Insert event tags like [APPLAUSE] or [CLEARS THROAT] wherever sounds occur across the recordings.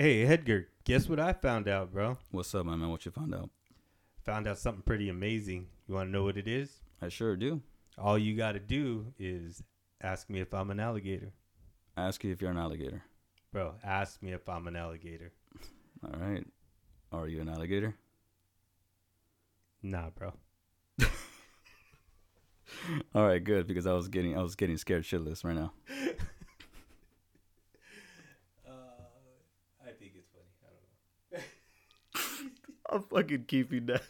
Hey, Edgar, guess what I found out, bro? What's up, my man? What you found out? Found out something pretty amazing. You want to know what it is? I sure do. All you got to do is ask me if I'm an alligator. Ask you if you're an alligator. Bro, ask me if I'm an alligator. All right. Are you an alligator? Nah, bro. [LAUGHS] All right, good because I was getting I was getting scared shitless right now. [LAUGHS] Uh, I think it's funny. I don't know. I'll fucking keeping that.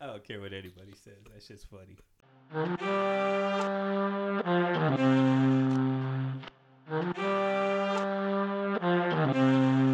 I don't care what anybody says. That shit's funny. [LAUGHS]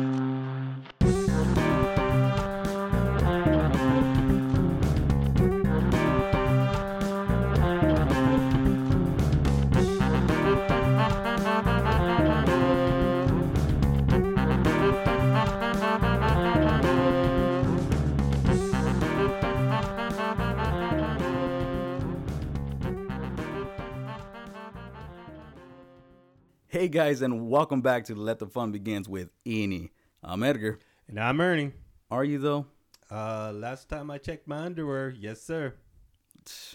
Hey guys, and welcome back to Let the Fun Begins with Eni. I'm Edgar. And I'm Ernie. Are you though? Uh, last time I checked my underwear, yes, sir.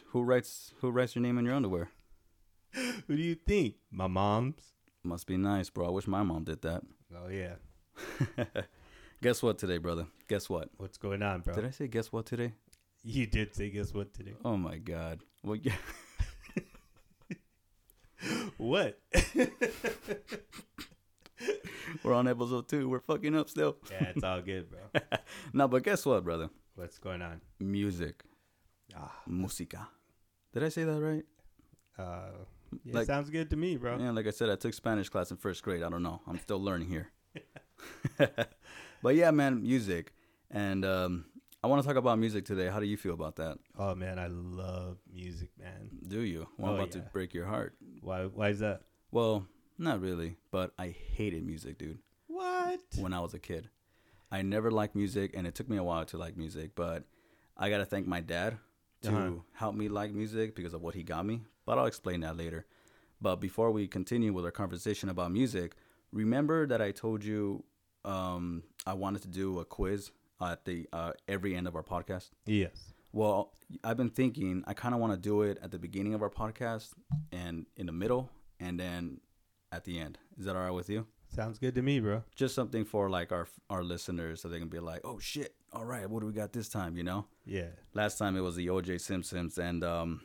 Who writes Who writes your name in your underwear? [LAUGHS] Who do you think? My mom's? Must be nice, bro. I wish my mom did that. Oh, yeah. [LAUGHS] Guess what today, brother? Guess what? What's going on, bro? Did I say guess what today? You did say guess what today? Oh my god. Well, [LAUGHS] yeah. What? [LAUGHS] We're on episode two. We're fucking up still. yeah, it's all good, bro. [LAUGHS] no, but guess what, brother? What's going on? Music. Ah, Musica. Did I say that right? uh, yeah, Like- sounds good to me, bro. Yeah, like I said, I took Spanish class in first grade. I don't know. I'm still learning here. [LAUGHS] but yeah, man, music. And um, I want to talk about music today. How do you feel about that? Oh man, I love music, man. Do you? Well, I'm Oh, about to break your heart. Why? Why is that? Well, not really, but I hated music, dude, What? when I was a kid. I never liked music, and it took me a while to like music, but I got to thank my dad to Uh-huh. help me like music because of what he got me. But I'll explain that later. But before we continue with our conversation about music, remember that I told you um, I wanted to do a quiz at the uh, every end of our podcast. Yes. Well, I've been thinking I kind of want to do it at the beginning of our podcast and in the middle, and then at the end. Is that all right with you? Sounds good to me, bro. Just something for like our our listeners, so they can be like, "Oh shit! All right, what do we got this time?" You know. Yeah. Last time it was the O.J. Simpsons, and um,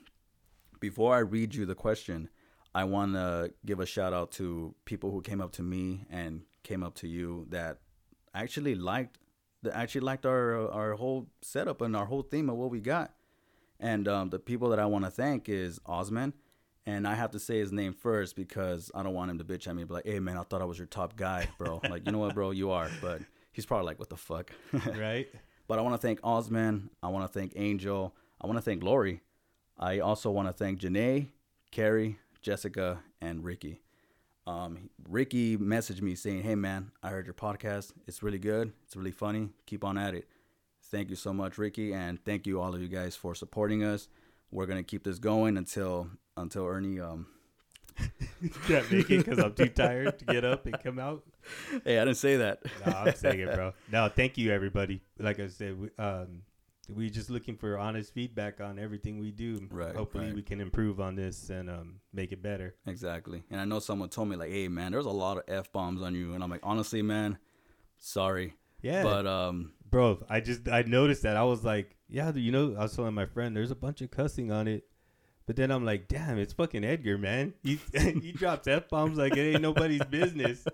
before I read you the question, I want to give a shout out to people who came up to me and came up to you that actually liked that actually liked our our whole setup and our whole theme of what we got. And um, the people that I want to thank is Osman, and I have to say his name first because I don't want him to bitch at me, be like, "Hey man, I thought I was your top guy, bro." [LAUGHS] like, you know what, bro, you are, but he's probably like, "What the fuck." [LAUGHS] right. But I want to thank Osman. I want to thank Angel. I want to thank Lori. I also want to thank Janae, Carrie, Jessica, and Ricky. Um, Ricky messaged me saying, "Hey man, I heard your podcast. It's really good. It's really funny. Keep on at it." Thank you so much, Ricky, and thank you all of you guys for supporting us. We're gonna keep this going until until Ernie. Um, [LAUGHS] Can't make it because I'm too tired to get up and come out. hey, I didn't say that. No, I'm saying it, bro. No, thank you, everybody. Like I said, we, um, we just looking for honest feedback on everything we do. Right, Hopefully, right. we can improve on this and um, make it better. Exactly. And I know someone told me like, "Hey man, there's a lot of f bombs on you," and I'm like, honestly, man, sorry. Yeah, But um, bro, I just I noticed that I was like, yeah, you know, I was telling my friend, there's a bunch of cussing on it. But then I'm like, damn, it's fucking Edgar, man. He [LAUGHS] he drops f bombs like it ain't nobody's [LAUGHS] business.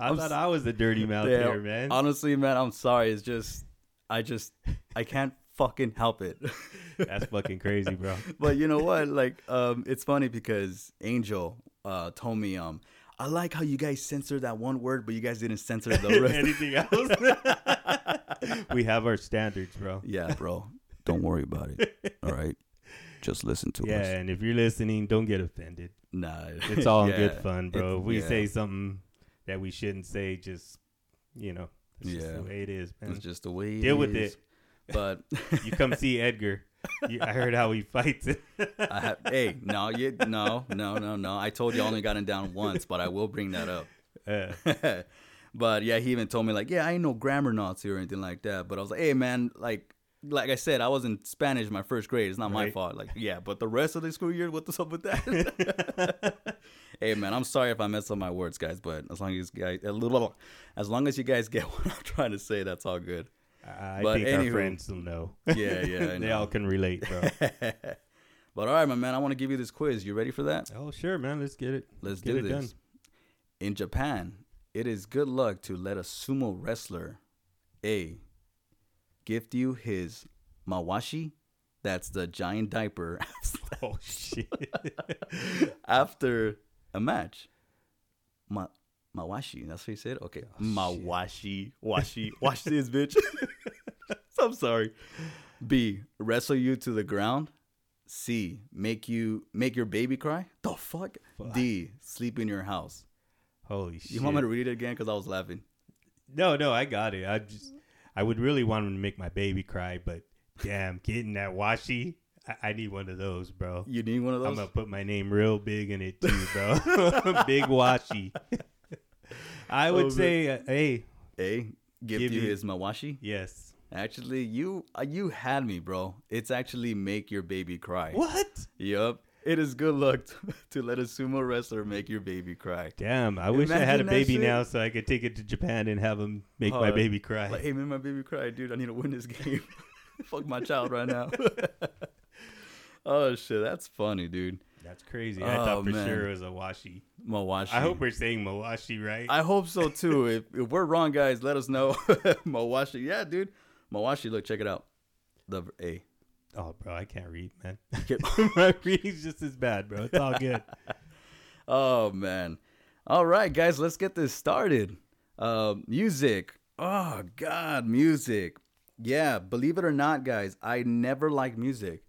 I I'm thought I was the dirty mouth Yeah, there, man. Honestly, man, I'm sorry. It's just, I just, I can't fucking help it. [LAUGHS] That's fucking crazy, bro. [LAUGHS] but you know what? Like, um, it's funny because Angel uh told me, um, I like how you guys censored that one word, but you guys didn't censor the [LAUGHS] rest. Anything else? we have our standards, bro. yeah, bro. Don't worry about it. All right, just listen to Yeah, us. Yeah, and if you're listening, don't get offended. Nah, It's all yeah, good fun, bro. it- if we yeah. say something that we shouldn't say, just you know, it's just Yeah. the way it is, man. it's just the way. Deal with it. But You come see Edgar. You, I heard how he fights have, hey, no, you, no, no, no, no. I told you I only got him down once, but I will bring that up. [LAUGHS] But yeah, he even told me like, yeah, I ain't no grammar Nazi or anything like that. But I was like, hey man, like like I said, I was in Spanish my first grade. It's not my fault. Like, yeah, but the rest of the school year, what's up with that? [LAUGHS] hey man, I'm sorry if I messed up my words, guys. But as long as you guys, a little, as long as you guys get [LAUGHS] what I'm trying to say, that's all good. I But think anywho. our friends will know. Yeah, yeah, [LAUGHS] they all can relate, bro. [LAUGHS] but all right, my man, I want to give you this quiz. You ready for that? oh, sure, man. Let's get it. Let's get do it this. done. In Japan, it is good luck to let a sumo wrestler A gift you his mawashi, that's the giant diaper, [LAUGHS] Oh shit. after a match. Ma- mawashi, that's what he said? Okay. Oh, mawashi. Washi. [LAUGHS] Wash this, bitch. [LAUGHS] I'm sorry. B. Wrestle you to the ground. C. Make you make your baby cry. The fuck? Fuck. D. Sleep in your house. Holy shit. You want me to read it again? Because I was laughing. No, no, I got it. I just, I would really want him to make my baby cry, but damn, getting that washi, I, I need one of those, bro. You need one of those? I'm gonna put my name real big in it too, bro. [LAUGHS] big washi. I would say, uh, hey, A. Gift Give you you- his mawashi. yes. Actually, you uh, you had me, bro. It's actually make your baby cry. What? Yup. It is good luck to, [LAUGHS] to let a sumo wrestler make your baby cry. Damn, I wish I had a Imagine that baby shit. now so I could take it to Japan and have him make my Uh, baby cry. Like, hey man, my baby cry, dude. I need to win this game. [LAUGHS] Fuck my child right now. [LAUGHS] oh shit, that's funny, dude. That's crazy. I Oh, thought for man. sure it was a washi. Mawashi. I hope we're saying mawashi right. I hope so [LAUGHS] too. if, if we're wrong, guys, let us know. [LAUGHS] Mawashi, yeah, dude. Mawashi, look, check it out. The A. oh, bro, I can't read, man. [LAUGHS] My reading's just as bad, bro. It's all good. Oh man. All right, guys, let's get this started. Uh, music. Oh God, music. Yeah, believe it or not, guys, I never liked music,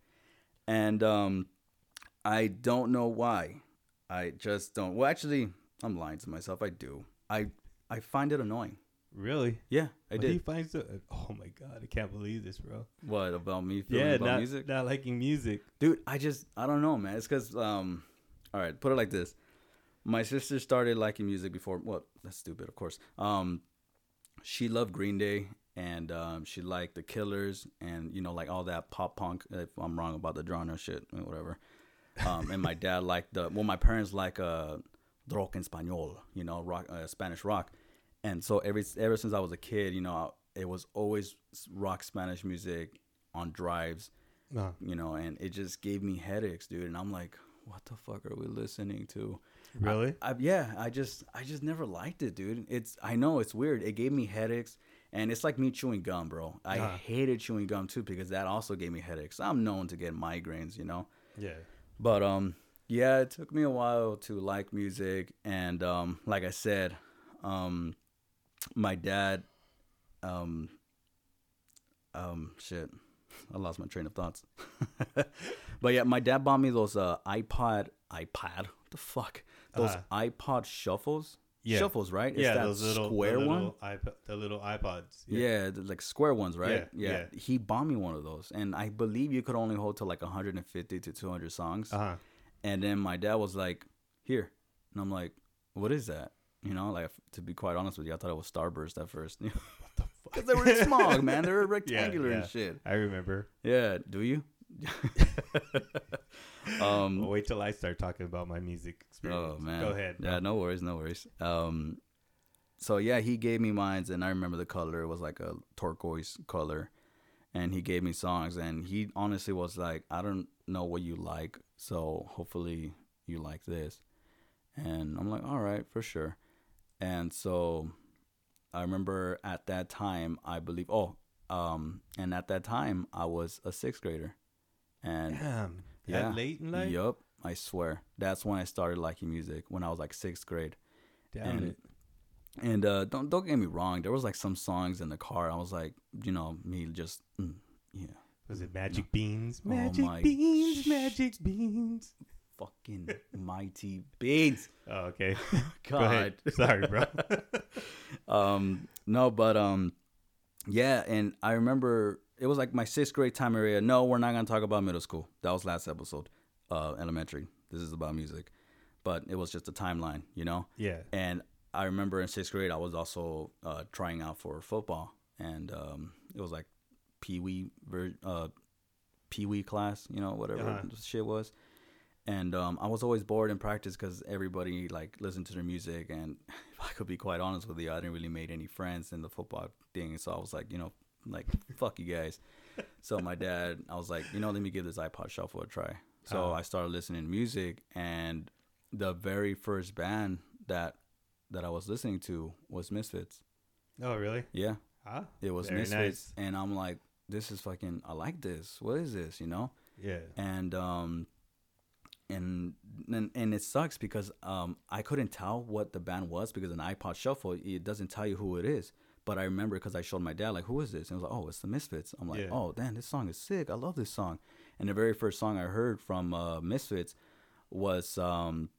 and um, I don't know why. I just don't. Well, actually, I'm lying to myself. I do. I I find it annoying. Really? Yeah, I you did. find so? Oh my god, I can't believe this, bro. What about me feeling Yeah, about not music? not liking music. dude i just i don't know man it's because um all right put it like this my sister started liking music before well that's stupid of course um she loved green day and um she liked the killers and you know like all that pop punk if i'm wrong about the genre shit whatever um and my dad liked the well my parents like uh rock en español you know rock uh, spanish rock and so every ever since i was a kid you know it was always rock spanish music on drives No. you know, and it just gave me headaches, dude. And I'm like, what the fuck are we listening to? Really? I, yeah, I just, I just never liked it, dude. It's, I know it's weird. It gave me headaches, and it's like me chewing gum, bro. I Uh-huh. hated chewing gum too because that also gave me headaches. I'm known to get migraines, you know. yeah. But um, yeah, it took me a while to like music, and um, like I said, um, my dad, um, um, shit, I lost my train of thoughts. [LAUGHS] but yeah, my dad bought me those uh iPod, iPad, what the fuck, those Uh-huh. iPod shuffles, Yeah. shuffles, right? It's yeah, that those little square the one. iPod, the little iPods. Yeah, the, like square ones, right? Yeah, yeah. He bought me one of those, and I believe you could only hold to like 150 to 200 songs. Uh huh. And then my dad was like, "Here," and I'm like, "What is that?" You know, like to be quite honest with you, I thought it was Starburst at first. [LAUGHS] what the fuck? Because they were small, man. They were [LAUGHS] rectangular yeah. and shit. I remember. Yeah. Do you? [LAUGHS] um. Well, [LAUGHS] wait till I start talking about my music experience. Oh man. Go ahead. Yeah. No worries. No worries. Um. So yeah, he gave me mines, and I remember the color. It was like a turquoise color, and he gave me songs, and he honestly was like, "I don't know what you like, so hopefully you like this." And I'm like, "All right, for sure." And so I remember at that time, I believe. Oh, um, and at that time, I was a sixth grader, and Damn. Yeah. That late in life. Yup, I swear. That's when I started liking music when I was like sixth grade. Damn and it. and uh, don't don't get me wrong, there was like some songs in the car. I was like, you know, me just mm, yeah, Was it Magic Beans? Oh Magic my Beans. sh- Magic Beans. fucking mighty beans. [LAUGHS] Oh, okay. [LAUGHS] God. Sorry, bro. [LAUGHS] um, no, but um, yeah, and I remember it was like my sixth grade time area. No, we're not gonna talk about middle school. That was last episode. Uh, elementary. This is about music, but it was just a timeline, you know. yeah. and I remember in sixth grade, I was also uh, trying out for football, and um, it was like pee wee, ver- uh, pee wee class, you know, whatever Uh-huh. the shit was. And um, I was always bored in practice because everybody like listened to their music, and [LAUGHS] if I could be quite honest with you, I didn't really make any friends in the football thing. So I was like, you know, like fuck you guys. So my dad, I was like, you know, let me give this iPod Shuffle a try. So Uh-huh. I started listening to music, and the very first band that that I was listening to was Misfits. Oh, really? Yeah, Ah, it was Very Misfits, nice. and I'm like, this is fucking. I like this. What is this? You know? yeah. And um, and and, and it sucks because um, I couldn't tell what the band was because an iPod Shuffle it doesn't tell you who it is. But I remember because I showed my dad like, who is this? And I was like, oh, it's the Misfits. I'm like, Yeah. oh, damn, this song is sick. I love this song. And the very first song I heard from uh, Misfits was um,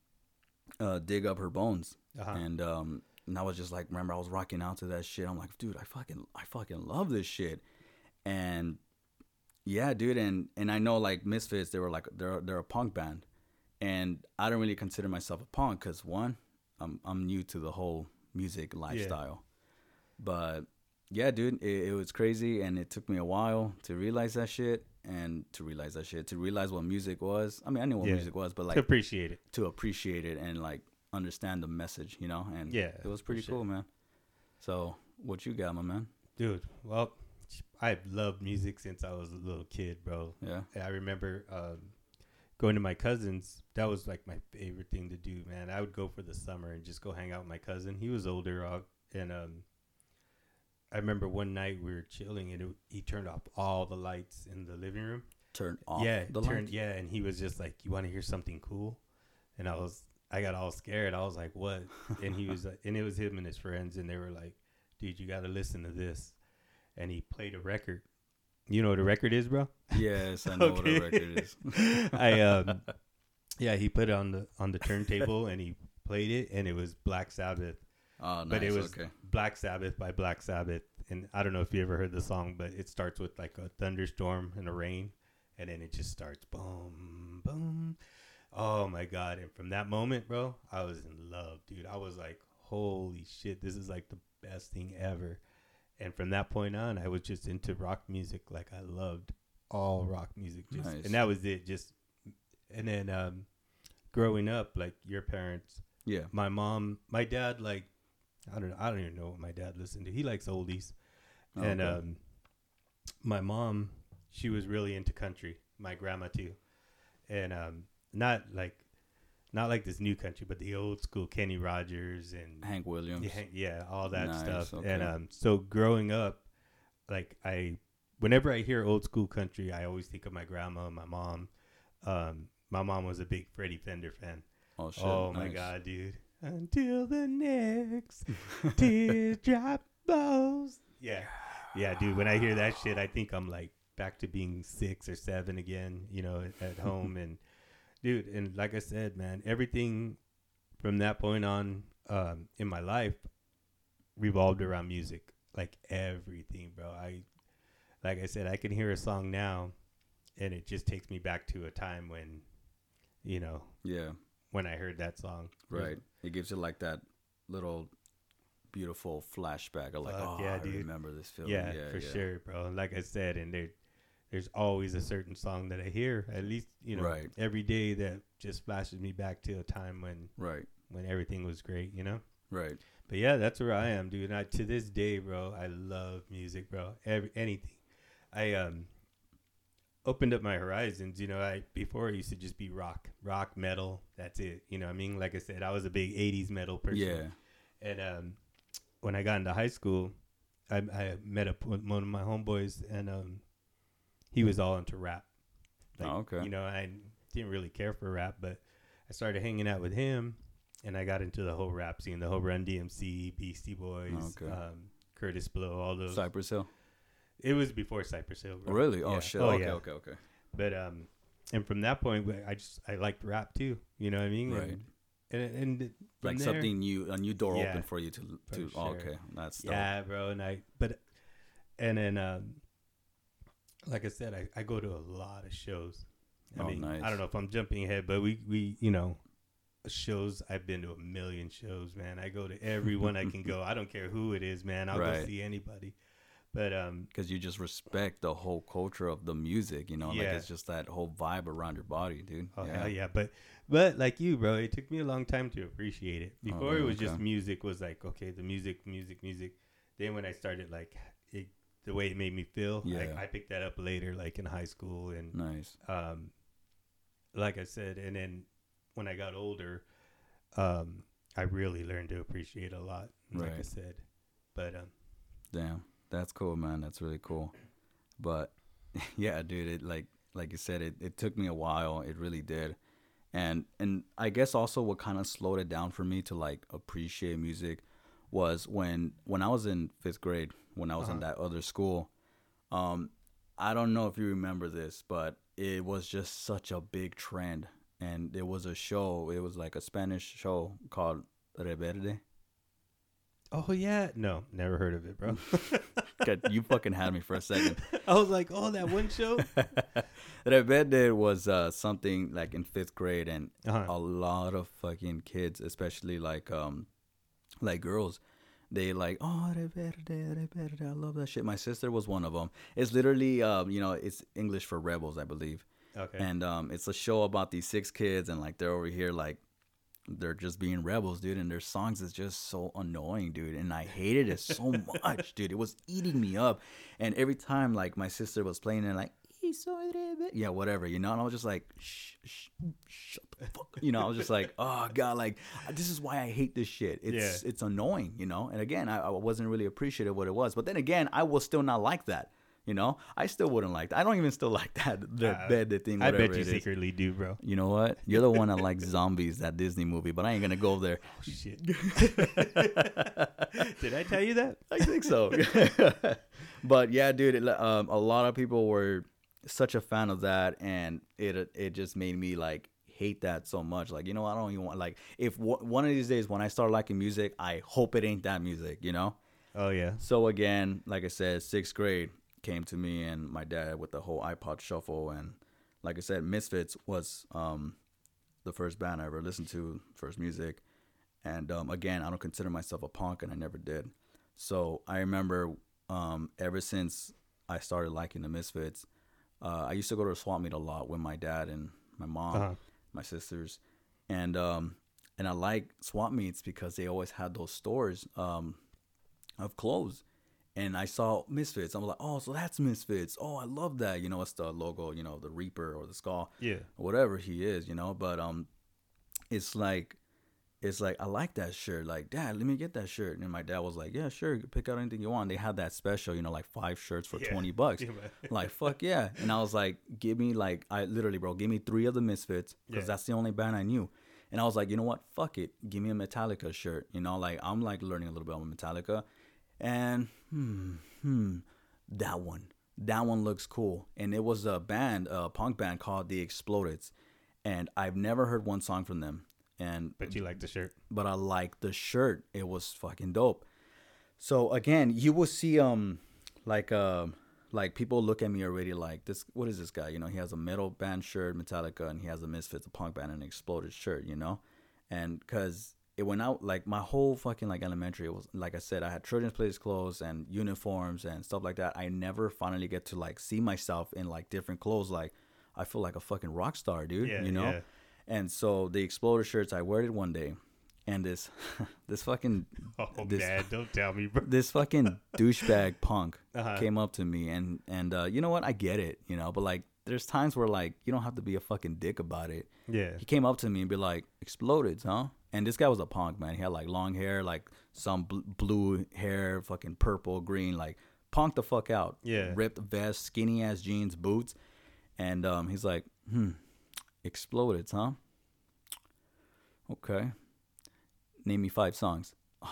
uh, "Dig Up Her Bones." Uh-huh. and um and I was just like remember I was rocking out to that shit. I'm like, dude, I fucking I fucking love this shit. And yeah, dude, and and I know like Misfits, they were like they're they're a punk band. And I don't really consider myself a punk cuz one, I'm I'm new to the whole music lifestyle. But yeah, dude, it, it was crazy and it took me a while to realize that shit and to realize that shit, to realize what music was. I mean, I knew what Yeah. music was, but like to appreciate it. to appreciate it and like understand the message, you know. And Yeah, it was pretty cool, man. So, what you got, my man? Dude, well, I've loved music since I was a little kid, bro. Yeah, And I remember um, going to my cousins. That was like my favorite thing to do, man. I would go for the summer and just go hang out with my cousin. He was older, uh, and um, I remember one night we were chilling, and it, he turned off all the lights in the living room. turn off yeah, the turned, lights. yeah, and he was just like, "You want to hear something cool?" And I was, I got all scared. I was like, "What?" [LAUGHS] and he was, like, and it was him and his friends, and they were like, "Dude, you got to listen to this." And he played a record. You know what a record is, bro? Yes, I [LAUGHS] know what a record is. [LAUGHS] I um, yeah, he put it on the on the turntable and he played it, and it was Black Sabbath. Oh, nice. But it was okay. Black Sabbath by Black Sabbath, and I don't know if you ever heard the song, but it starts with like a thunderstorm and a rain, and then it just starts boom, boom. Oh my god! And from that moment, bro, I was in love, dude. I was like, holy shit, this is like the best thing ever. And from that point on, I was just into rock music. Like I loved all rock music, just, Nice. and that was it. Just and then um, growing up, like your parents, Yeah. my mom, my dad, like I don't know, I don't even know what my dad listened to. He likes oldies, Oh, and okay. um, my mom, she was really into country. My grandma too, and um, not like not like this new country, but the old school Kenny Rogers and Hank Williams. yeah, yeah, all that Nice, stuff. okay. And um, so growing up, like I, whenever I hear old school country, I always think of my grandma and my mom. Um, my mom was a big Freddie Fender fan. Oh shit. oh my god, dude! Until the next [LAUGHS] teardrop falls. Yeah, yeah, dude. When I hear that shit, I think I'm like back to being six or seven again. You know, at, at home [LAUGHS] and dude. And like I said, man, everything from that point on um, in my life revolved around music. Like everything, bro. I like I said, I can hear a song now, and it just takes me back to a time when, you know, Yeah. when I heard that song. Right. It gives you like that little beautiful flashback of like, Fuck oh, yeah, I dude. remember this feeling. Yeah, yeah for yeah. sure, bro. Like I said, and there, there's always a certain song that I hear at least you know Right. every day that just flashes me back to a time when Right. when everything was great, you know. Right. But yeah, that's where I am, dude. And I, to this day, bro, I love music, bro. Every anything. I um opened up my horizons. You know, I before it used to just be rock, rock, metal. That's it. You know, what I mean, like I said, I was a big '80s metal person. Yeah. And um, when I got into high school, I, I met up with one of my homeboys, and um, he was all into rap. Oh, okay. You know, I didn't really care for rap, but I started hanging out with him, and I got into the whole rap scene, the whole Run DMC, Beastie Boys, Okay. um, Kurtis Blow, all those. Cypress Hill. It was before Cypress Hill. bro. Really? Oh Yeah. shit. Oh okay, yeah. okay, okay. But um, and from that point, I just I liked rap too. You know what I mean? Right. And and, and Like there- something new, a new door Yeah, open for you to to. Oh, okay, that's dope. Yeah, bro. And I, but, and then, um, like I said, I, I go to a lot of shows. I Oh, mean, nice. I don't know if I'm jumping ahead, but we, we, you know, shows. I've been to a million shows, man. I go to everyone I can go. [LAUGHS] I don't care who it is, man. I'll Right. go see anybody. But um, because you just respect the whole culture of the music, you know, like it's just that whole vibe around your body, dude. oh hell yeah. But but like you, bro, it took me a long time to appreciate it. Before Oh, it was just music. Was like okay, the music, music, music. Then when I started like it, the way it made me feel, Yeah. I, I picked that up later, like in high school and Nice. um, like I said, and then when I got older, um, I really learned to appreciate a lot. Like I said, but um, Damn, that's cool, man. That's really cool. But [LAUGHS] yeah, dude, it like like you said, it, it took me a while. It really did. And and I guess also what kind of slowed it down for me to like appreciate music was when when I was in fifth grade, when I was in Uh-huh. that other school. Um, I don't know if you remember this, but it was just such a big trend. And there was a show. It was like a Spanish show called Rebelde. Oh yeah, no, never heard of it, bro. [LAUGHS] God, you fucking had me for a second. [LAUGHS] I was like, oh, that one show. [LAUGHS] Rebelde was uh, something like in fifth grade, and Uh-huh. a lot of fucking kids, especially like um, like girls, they like oh Rebelde, Rebelde. I love that shit. My sister was one of them. It's literally um, you know, it's English for rebels, I believe, Okay. and um, it's a show about these six kids, and like they're over here like. They're just being rebels, dude, and their songs is just so annoying, dude. And I hated it so much, dude. It was eating me up. And every time, like my sister was playing, and like, "He's so rebel," yeah, whatever, you know. And I was just like, shh, shh, shut the fuck, you know. I was just like, oh god, like this is why I hate this shit. It's Yeah. it's annoying, you know. And again, I, I wasn't really appreciative of what it was. But then again, I will still not like that. You know, I still wouldn't like that. I don't even still [LAUGHS] like that the Uh, bed the thing. I bet you secretly do, bro. You know what? You're the one that likes [LAUGHS] zombies, that Disney movie, but I ain't gonna go there. [LAUGHS] Oh, shit. Did I tell you that? I think so. but yeah, dude, it, um, a lot of people were such a fan of that, and it it just made me like hate that so much. Like, you know, I don't even want like if w- one of these days when I start liking music, I hope it ain't that music. You know. Oh yeah. So again, like I said, sixth grade came to me and my dad with the whole iPod shuffle and like I said, Misfits was um, the first band I ever listened to, first music. And um, again, I don't consider myself a punk and I never did. So I remember um, ever since I started liking the Misfits, uh, I used to go to a swap meet a lot with my dad and my mom, Uh-huh. my sisters, and um, and I like swap meets because they always had those stores um, of clothes. And I saw Misfits. I was like, oh, so that's Misfits. Oh, I love that. You know, it's the logo, you know, the Reaper or the Skull, Yeah. whatever he is, you know. But um, it's like, it's like I like that shirt. Like, Dad, let me get that shirt. And my dad was like, Yeah, sure, pick out anything you want. They had that special, you know, like five shirts for Yeah. twenty bucks. Yeah, [LAUGHS] like, fuck yeah. And I was like, Give me like, I literally, bro, give me three of the Misfits because Yeah. that's the only band I knew. And I was like, you know what? Fuck it. Give me a Metallica shirt. You know, like I'm like learning a little bit about Metallica. And hmm, hmm, that one. That one looks cool. And it was a band, a punk band called The Explodeds. And I've never heard one song from them. And But you like the shirt. but I like the shirt. It was fucking dope. So again, you will see um like um like people look at me already like this what is this guy? You know, he has a metal band shirt, Metallica, and he has a Misfits, a punk band, and an exploded shirt, you know? And cause it went out like my whole fucking like elementary it was like I said, I had children's place clothes and uniforms and stuff like that. I never finally get to like see myself in like different clothes. Like I feel like a fucking rock star, dude. Yeah, you know? yeah. And so the exploder shirts, I wear it one day, and this, [LAUGHS] this fucking, [LAUGHS] Oh, this, Dad, [LAUGHS] don't tell me, bro. this fucking douchebag punk Uh-huh. came up to me, and and uh, you know what? I get it, you know, but like, there's times where like you don't have to be a fucking dick about it. Yeah. He came up to me and be like, "Exploded, huh?" And this guy was a punk man. He had like long hair, like some bl- blue hair, fucking purple, green, like punk the fuck out. Yeah. Ripped vest, skinny ass jeans, boots, and um, he's like, "Hmm, exploded, huh?" Okay. Name me five songs. [SIGHS]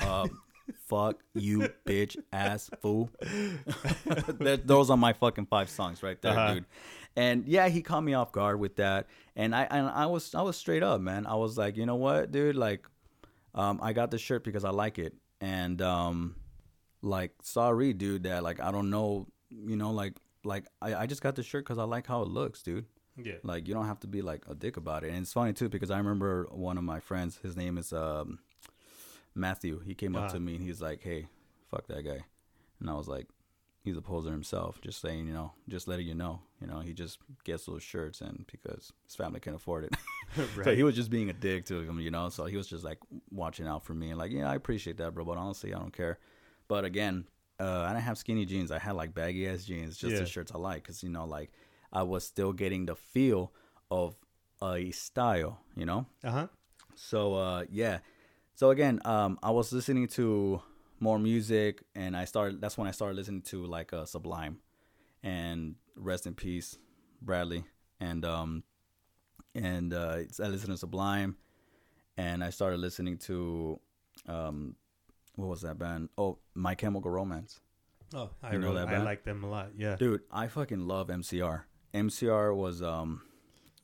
Uh, [LAUGHS] fuck you, bitch, ass, fool. [LAUGHS] That- Those are my fucking five songs right there, Uh-huh. dude. And yeah, he caught me off guard with that, and I and I was I was straight up, man. I was like, you know what, dude, like, um, I got this shirt because I like it, and um, like, sorry, dude, that like I don't know, you know, like like I, I just got this shirt because I like how it looks, dude. Yeah. Like you don't have to be like a dick about it. And it's funny too because I remember one of my friends. His name is um, Matthew. He came up Uh-huh. to me and he's like, "Hey, fuck that guy," and I was like, "He's a poser himself." Just saying, you know, just letting you know. You know, he just gets those shirts and because his family can afford it. [LAUGHS] [LAUGHS] right. So he was just being a dick to him, you know. So he was just like watching out for me and like, yeah, I appreciate that, bro. But honestly, I don't care. But again, uh, I didn't have skinny jeans. I had like baggy ass jeans, just Yeah. the shirts I like, because you know, like I was still getting the feel of a style, you know. uh huh. So uh, yeah. So again, um, I was listening to more music, and I started. That's when I started listening to like uh, Sublime, and rest in peace, Bradley, and um, and uh, I listened to Sublime, and I started listening to, um, what was that band? Oh, My Chemical Romance. Oh, I You know really- that I like them a lot. Yeah. Dude, I fucking love MCR. MCR was um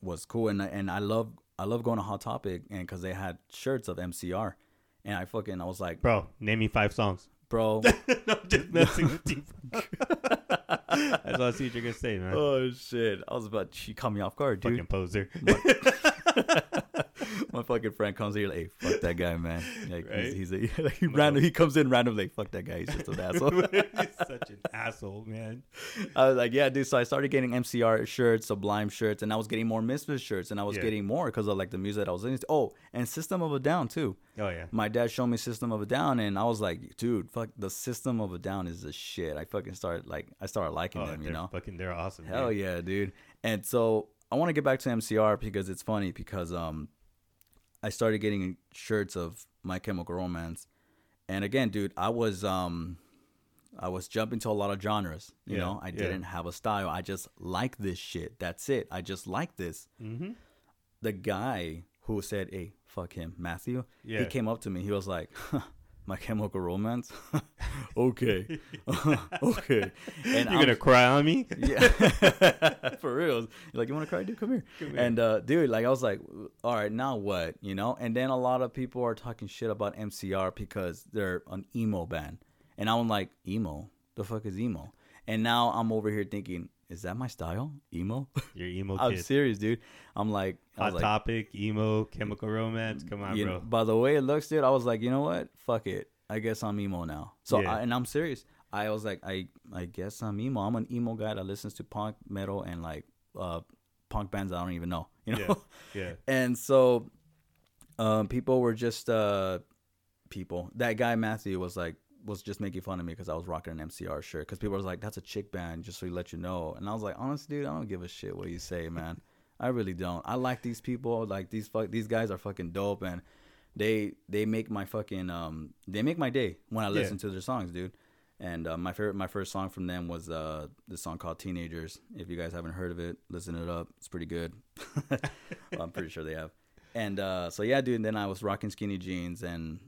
was cool, and and I love I love going to Hot Topic, and because they had shirts of MCR, and I fucking I was like, Bro, name me five songs. bro, [LAUGHS] no, I'm just messing with you. [LAUGHS] That's all I see what you're gonna say, man. oh shit, I was about she caught me off guard, dude. Fucking poser. [LAUGHS] [LAUGHS] My fucking friend comes here like, hey, fuck that guy, man. Like Right? he's, he's a, [LAUGHS] like, he random he comes in randomly, like, fuck that guy, he's just an [LAUGHS] asshole. He's such an asshole, man. I was like, yeah, dude. So I started getting MCR shirts, Sublime shirts, and I was getting more Misfits shirts, and I was Yeah. getting more because of like the music that I was listening to. Oh, and System of a Down too. Oh yeah. My dad showed me System of a Down, and I was like, dude, fuck, the System of a Down is the shit. I fucking started like, I started liking Oh, them, you know. fucking, they're awesome. Hell dude. yeah, dude. And so I want to get back to MCR because it's funny because um I started getting shirts of My Chemical Romance. And again, dude, I was um I was jumping to a lot of genres. You Yeah, know, I yeah. didn't have a style. I just like this shit. That's it. I just like this. Mm-hmm. The guy who said, "Hey, fuck him, Matthew," yeah. he came up to me. He was like, [LAUGHS] "My Chemical Romance." [LAUGHS] okay, [LAUGHS] okay. And You're gonna cry on me? [LAUGHS] yeah, for real. You're like, you want to cry, dude? Come here. Come here. And uh, dude, like, I was like, all right, now what? You know? And then a lot of people are talking shit about MCR because they're an emo band, and I'm like, emo? The fuck is emo? And now I'm over here thinking, is that my style? Emo? [LAUGHS] You're emo I'm kid. serious, dude. I'm like, I Hot was like, topic, emo, chemical romance. Come on, you bro. know, by the way it looks, dude, I was like, you know what? Fuck it. I guess I'm emo now. So, Yeah. I, and I'm serious. I was like, I, I guess I'm emo. I'm an emo guy that listens to punk, metal, and like uh, punk bands I don't even know. You know. yeah, [LAUGHS] yeah. and so, um, people were just uh, people. That guy Matthew was like was just making fun of me because I was rocking an MCR shirt. Because people was like, "That's a chick band," just so you let you know. And I was like, honestly, dude, I don't give a shit what you say, man. I really don't. I like these people. Like these fuck these guys are fucking dope, and they they make my fucking um they make my day when I Yeah. listen to their songs, dude. And uh, my favorite, my first song from them was uh, the song called "Teenagers." If you guys haven't heard of it, listen it up. It's pretty good. [LAUGHS] well, I'm pretty sure they have. And uh, so yeah, dude. And then I was rocking skinny jeans and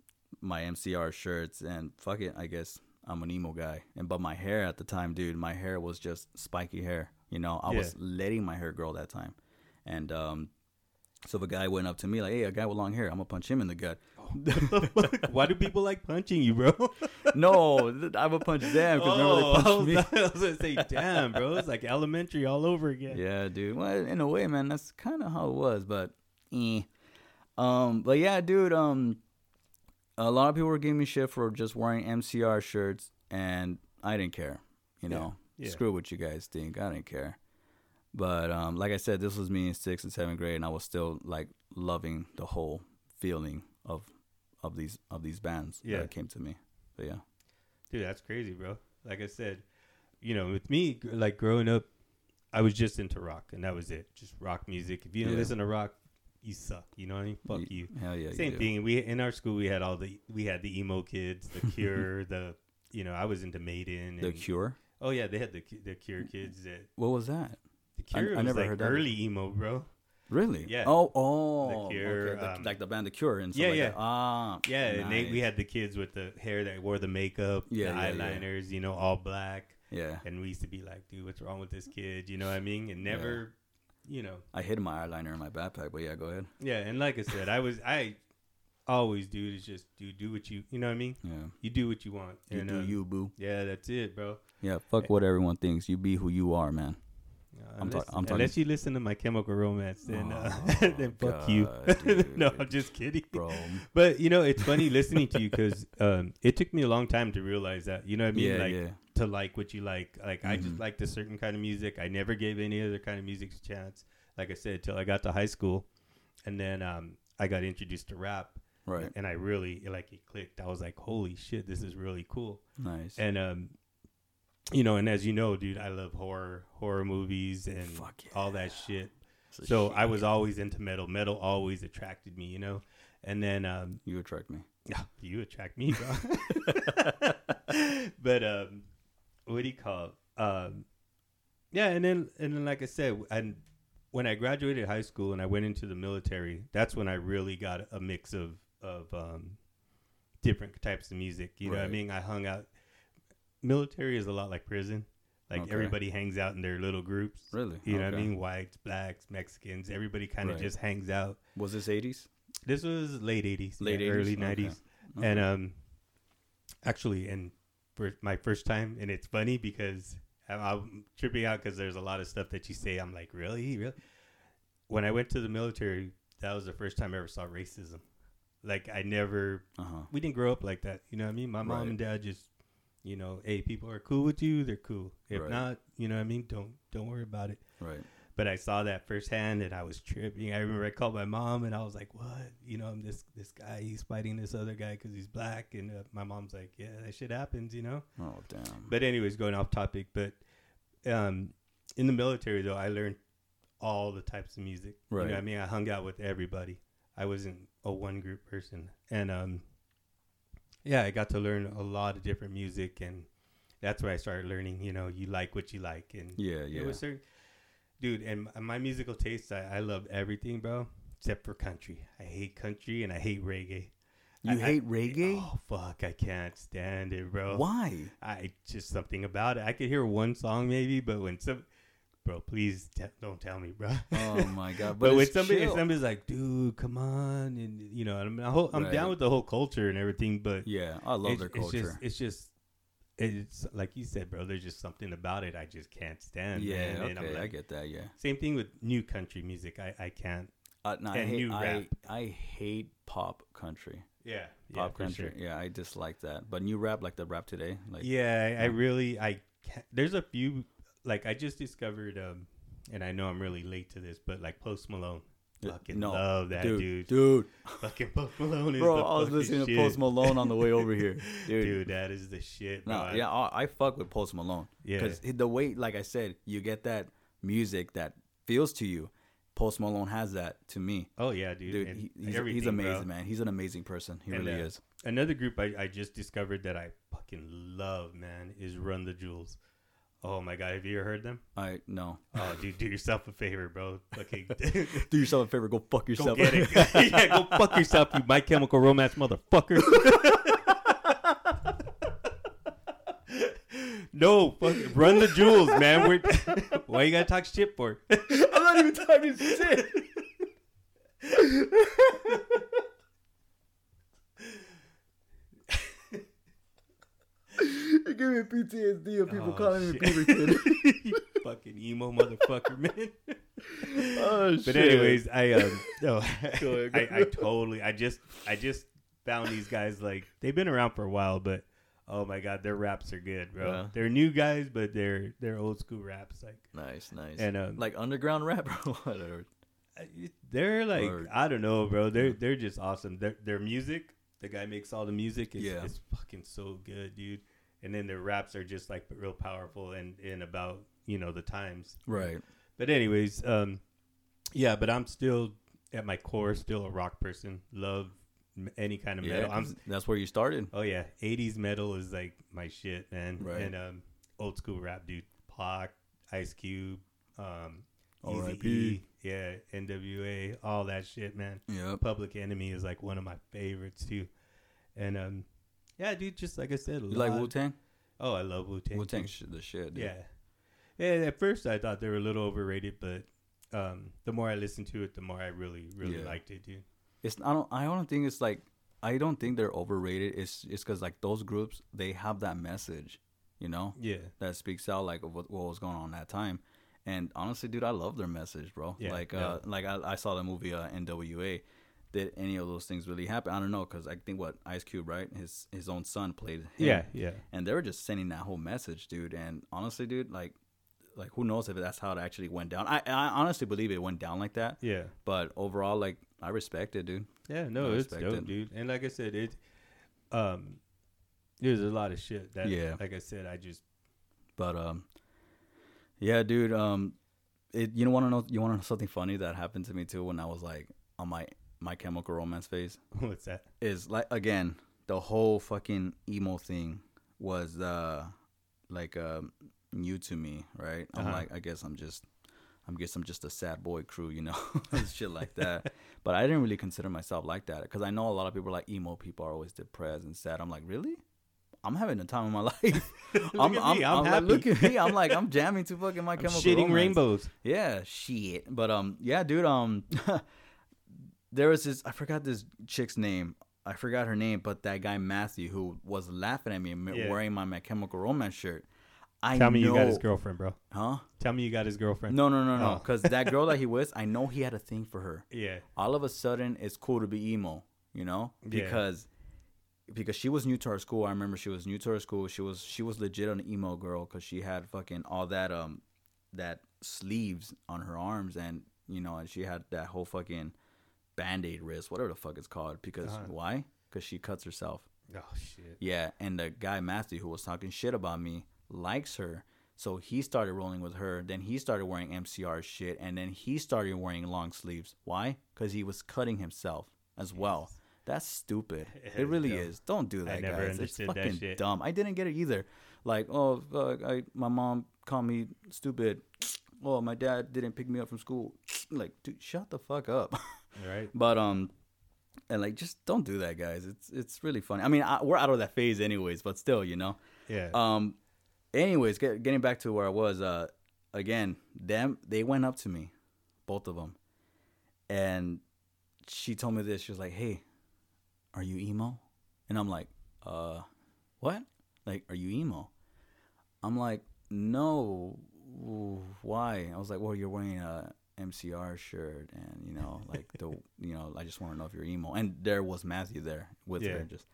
my MCR shirts, and fuck it, I guess I'm an emo guy. And but my hair at the time, dude, my hair was just spiky hair. You know, I was letting my hair grow that time. And um, so if a guy went up to me like, "Hey, a guy with long hair," I'm gonna punch him in the gut. [LAUGHS] Why do people like punching you, bro? [LAUGHS] no, I'm gonna punch them because Oh, they [LAUGHS] was, punched me. I was gonna say, damn, bro, it's like elementary all over again. Yeah, dude. Well, in a way, man, that's kind of how it was, but eh. Um, but yeah, dude. Um, a lot of people were giving me shit for just wearing MCR shirts, and I didn't care. You know, yeah. screw what you guys think. I didn't care. But um, like I said, this was me in sixth and seventh grade, and I was still like loving the whole feeling of of these of these bands Yeah. that came to me. But yeah, Dude, that's crazy, bro. Like I said, you know, with me, like growing up, I was just into rock, and that was it. Just rock music. If you don't Yeah. listen to rock, you suck. You know what I mean? Fuck you. Hell yeah, Same thing. We in our school we had all the we had the emo kids, the [LAUGHS] Cure, the you know I was into Maiden. The and- Cure. Oh yeah, they had the the Cure kids. That What was that? the Cure I was never like heard that. early emo, bro. Really? Yeah. Oh, oh. The Cure, okay. The- um, like the band The Cure and stuff yeah, like yeah. Ah. Yeah, and they, we had the kids with the hair that wore the makeup, Yeah, the yeah, yeah. eyeliners, you know, all black. Yeah. And we used to be like, dude, what's wrong with this kid? You know what I mean? And never, you know, I hid my eyeliner in my backpack, but yeah, go ahead. yeah. And like I said, I was, I always, do is just do do what you, you know what I mean? Yeah. You do what you want. You and, do uh, you, boo. Yeah, that's it, bro. Yeah, fuck what everyone thinks. You be who you are, man. Uh, I'm ta- unless, I'm talking- unless you listen to my Chemical Romance, then uh, Oh, [LAUGHS] then fuck you. God, [LAUGHS] no. I'm just kidding. bro. [LAUGHS] But you know, it's funny listening to you because um, it took me a long time to realize that. You know what I mean? yeah, like yeah. to like what you like. Like I just Mhm. liked a certain kind of music. I never gave any other kind of music a chance. Like I said, till I got to high school, and then um, I got introduced to rap, Right. and I really like it clicked. I was like, holy shit, this is really cool. Nice. And um, you know, and as you know, dude, I love horror, horror movies, and Fuck all that shit. So shit. I was always into metal. Metal always attracted me, you know. And then um, You attract me. yeah, [LAUGHS] you attract me, bro. [LAUGHS] but um, what do you call? It? Um, yeah, and then and then like I said, and when I graduated high school and I went into the military, that's when I really got a mix of of um, different types of music. You know what I mean? I hung out. Military is a lot like prison. Like Okay. everybody hangs out in their little groups. Really? You know what I mean? Whites, blacks, Mexicans. Everybody kind of Right. just hangs out. Was this 80s? This was late '80s, Late yeah, 80s? early '90s, Okay. and um, actually, and for my first time, and it's funny because I'm, I'm tripping out because there's a lot of stuff that you say. I'm like, really, really. When I went to the military, that was the first time I ever saw racism. Like I never, uh-huh. we didn't grow up like that. You know what I mean? My mom Right. and dad just, you know, hey, people are cool with you, they're cool. If Right. not, you know what I mean? Don't don't worry about it Right. but I saw that firsthand and I was tripping. I remember I called my mom and I was like, "What? You know, I'm this this guy. He's fighting this other guy because he's black." And uh, my mom's like, "Yeah, that shit happens, you know." Oh, damn. But anyways, going off topic. But um, in the military though, I learned all the types of music. You Right. know what I mean? I hung out with everybody. I wasn't a one group person, and um, yeah, I got to learn a lot of different music, and that's where I started learning. You know, you like what you like, and yeah, yeah. it was certain, dude. And my musical tastes, I, I love everything, bro, except for country. I hate country and I hate reggae. you I- I- hate reggae? Oh fuck, I can't stand it, bro. Why? I just something about it. I could hear one song maybe, but when some, bro, please te- don't tell me, bro. Oh my [LAUGHS] god! But, But, when it's somebody, if somebody's like, dude, come on, and you know, I'm, I'm, I'm down with the whole culture and everything, but yeah, I love it's, their it's culture. just, it's just, it's like you said, bro. There's just something about it I just can't stand. yeah, man. And I'm okay, I get that. Yeah, Same thing with new country music. I, I can't. uh, no, I And hate new I, rap. I hate pop country. Yeah, Pop for country. sure. Yeah, I dislike that. But new rap, like the rap today, like yeah, I, I really I can't, there's a few like I just discovered um and I know I'm really late to this, but like Post Malone. Fucking no, love that dude, dude. dude, [LAUGHS] Fucking Post Malone is bro, I was listening shit. to Post Malone on the way over here, [LAUGHS] dude. Dude, that is the shit. No, I- yeah, I, I fuck with Post Malone yeah. because the way, like I said, you get that music that feels to you. Post Malone has that to me, Oh yeah, dude. dude. he, he's, he's amazing, bro. man. He's an amazing person. He And, really uh, is. Another group I, I just discovered that I fucking love, man, is Run the Jewels. Oh my god, have you ever heard them? I no. Oh, dude, do yourself a favor, bro. Fucking [LAUGHS] [LAUGHS] Do yourself a favor. Go fuck yourself. Go get it. [LAUGHS] yeah, go fuck yourself, you My Chemical Romance motherfucker. no, fuck, run the jewels, man. We're, why you gotta talk shit for? I'm not even talking shit. [LAUGHS] It gave me PTSD of people Oh, calling me shit. Peterson. You [LAUGHS] fucking emo motherfucker, man. [LAUGHS] oh But anyways, I um no, Go ahead, I, go I totally I just I just found these guys like they've been around for a while, but oh my god, their raps are good, bro. Yeah. They're new guys, but they're they're old school raps like nice, nice. and um like underground rap or whatever. they're like Word. I don't know, bro. They're they're just awesome. Their their music, the guy makes all the music. Is, Yeah. is fucking so good, dude. And then their raps are just like real powerful and and about you know the times. Right. But anyways, um, yeah. But I'm still at my core still a rock person. Love any kind of Yeah, metal. I'm 'cause that's where you started. oh yeah, 80s metal is like my shit, man. Right. And um, old school rap, dude. Pac, Ice Cube, um, R.I.P.. Yeah, NWA, all that shit, man. Yeah. Public Enemy is like one of my favorites too. And um, yeah, dude. Just like I said, You like lot- Wu Tang? Oh, I love Wu Tang. Wu Tang the shit. Dude. Yeah. Yeah, at first I thought they were a little overrated, but um, the more I listened to it, the more I really, really Yeah. liked it, dude. It's I don't I don't think it's like I don't think they're overrated. It's it's because like those groups they have that message, you know, Yeah. that speaks out like what, what was going on that time, And honestly, dude, I love their message, bro. Yeah, like, yeah. uh, like I, I saw the movie uh, NWA. Did any of those things really happen? I don't know, cause I think what Ice Cube, right? His his own son played. Him. Yeah, yeah. and they were just sending that whole message, dude. And honestly, dude, like, like who knows if that's how it actually went down? I, I honestly believe it went down like that. Yeah. But overall, like, I respect it, dude. Yeah, no, I it's respect dope, it. dude. And like I said, it um there's a lot of shit that Yeah. like I said, I just But um, yeah, dude. Um, it you know want to know you want to know something funny that happened to me too when I was like on my my Chemical Romance phase [LAUGHS] what's that? is like again the whole fucking emo thing was uh like um new to me, right? I'm Uh-huh. like I guess I'm just. I guess I'm just a sad boy crew, you know, [LAUGHS] shit like that. [LAUGHS] But I didn't really consider myself like that because I know a lot of people like emo people are always depressed and sad. I'm like, really? I'm having the time of my life. I'm, at me, I'm like, happy. look at me. I'm like, I'm jamming to fucking my I'm chemical shitting Romance. rainbows. Yeah, shit. But um, yeah, dude. Um, there was this. I forgot this chick's name. I forgot her name, but that guy Matthew who was laughing at me and Yeah. wearing my, my Chemical Romance shirt. I Tell me know, you got his girlfriend, bro. huh? Tell me you got his girlfriend. No, no, no, no. Oh. Because that girl that he [LAUGHS] was, I know he had a thing for her. Yeah. All of a sudden, it's cool to be emo, you know, Yeah. because because she was new to our school. I remember she was new to our school. She was she was legit an emo girl because she had fucking all that um that sleeves on her arms and you know and she had that whole fucking band aid wrist, whatever the fuck it's called. Because Uh-huh. why? Because she cuts herself. Oh shit. Yeah, and the guy Matthew who was talking shit about me likes her. So he started rolling with her. Then he started wearing MCR shit, and then he started wearing long sleeves. Why? Because he was cutting himself as well. That's stupid. [LAUGHS] It really dumb. is. Don't do that, guys. It's fucking dumb. I didn't get it either. Like, oh, I my mom called me stupid. Oh, my dad didn't pick me up from school. Like, dude, shut the fuck up. [LAUGHS] Right. But um, and like, just don't do that, guys. It's it's really funny. I mean, I, we're out of that phase anyways, but still, you know. Yeah. Um, anyways, get, getting back to where I was. Uh, again, them they went up to me, both of them, and she told me this. She was like, "Hey, are you emo?" And I'm like, "Uh, what? Like, are you emo?" I'm like, "No, why?" I was like, "Well, you're wearing a MCR shirt, and you know, like the, you know, I just want to know if you're emo." And there was Matthew there with Yeah. her, just.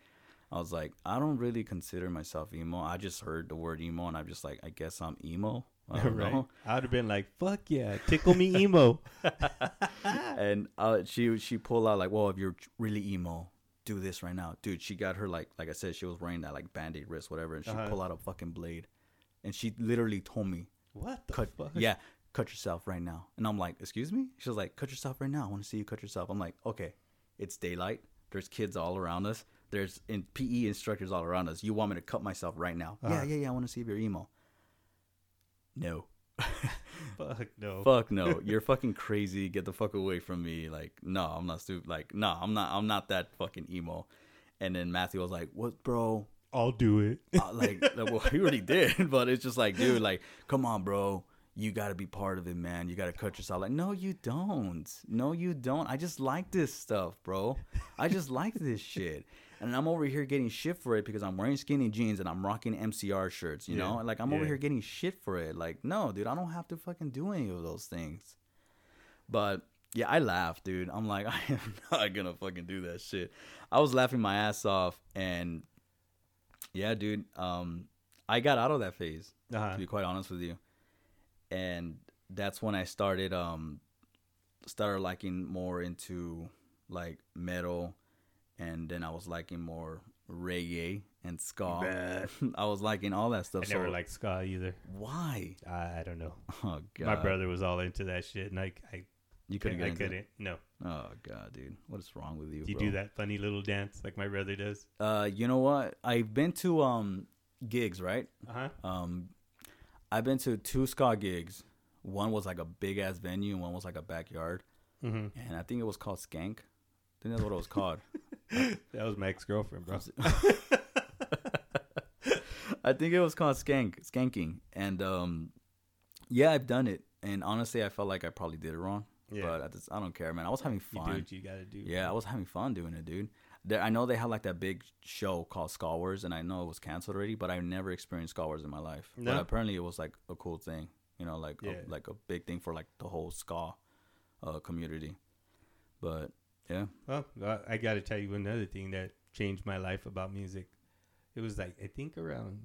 I was like, I don't really consider myself emo. I just heard the word emo, and I'm just like, I guess I'm emo. I don't [LAUGHS] right. know. I would have been like, "Fuck yeah, tickle me emo." [LAUGHS] and uh, she she pulled out like, well, if you're really emo, do this right now, dude. She got her like like I said, she was wearing that like band-aid wrist, whatever, and she Uh-huh. pulled out a fucking blade, and she literally told me, what the cut, fuck? yeah, cut yourself right now. And I'm like, excuse me? She was like, cut yourself right now. I want to see you cut yourself. I'm like, okay, it's daylight. There's kids all around us. There's in PE instructors all around us. You want me to cut myself right now? Yeah, Uh-huh. yeah, yeah. I want to see if you're emo. No. [LAUGHS] Fuck no. fuck no [LAUGHS] you're fucking crazy get the fuck away from me like no i'm not stupid like no i'm not i'm not that fucking emo and then matthew was like what bro I'll do it. uh, like, like, well he already [LAUGHS] did but it's just like dude like come on bro you gotta be part of it man. You gotta cut yourself like no you don't. No you don't. I just like this stuff bro. I just [LAUGHS] like this shit. And i'm over here getting shit for it because i'm wearing skinny jeans and i'm rocking mcr shirts you know? Like i'm over here getting shit for it. Like no dude i don't have to fucking do any of those things. But yeah, I laughed, dude. I'm like, [LAUGHS] I am not gonna fucking do that shit. I was laughing my ass off, and yeah, dude. Um, I got out of that phase Uh-huh. to be quite honest with you, and that's when I started um started liking more into like metal, and then I was liking more reggae and ska. [LAUGHS] I was liking all that stuff. I never so liked ska either. why? I, I don't know. [LAUGHS] Oh god, My brother was all into that shit, and I, I, you couldn't couldn't. get I it? couldn't. No. Oh god, dude, what is wrong with you? Do you bro? do that funny little dance like my brother does? Uh, you know what? I've been to um gigs, right? Uh huh. Um, I've been to two ska gigs. One was like a big ass venue, and one was like a backyard. hmm And I think it was called Skank. I think that's what it was called. [LAUGHS] That was my ex girlfriend, bro. [LAUGHS] I think it was called Skank, Skanking. And um, yeah, I've done it. And honestly, I felt like I probably did it wrong. Yeah. But I, just, I don't care, man. I was having You fun. do what you gotta do. Yeah, I was having fun doing it, dude. There, I know they had like that big show called Star Wars, and I know it was canceled already, but I never experienced Star Wars in my life. No? But apparently, it was like a cool thing. You know, like Yeah. a, like a big thing for like the whole ska uh, community. But yeah, Well, I got to tell you another thing that changed my life about music. It was like, I think around,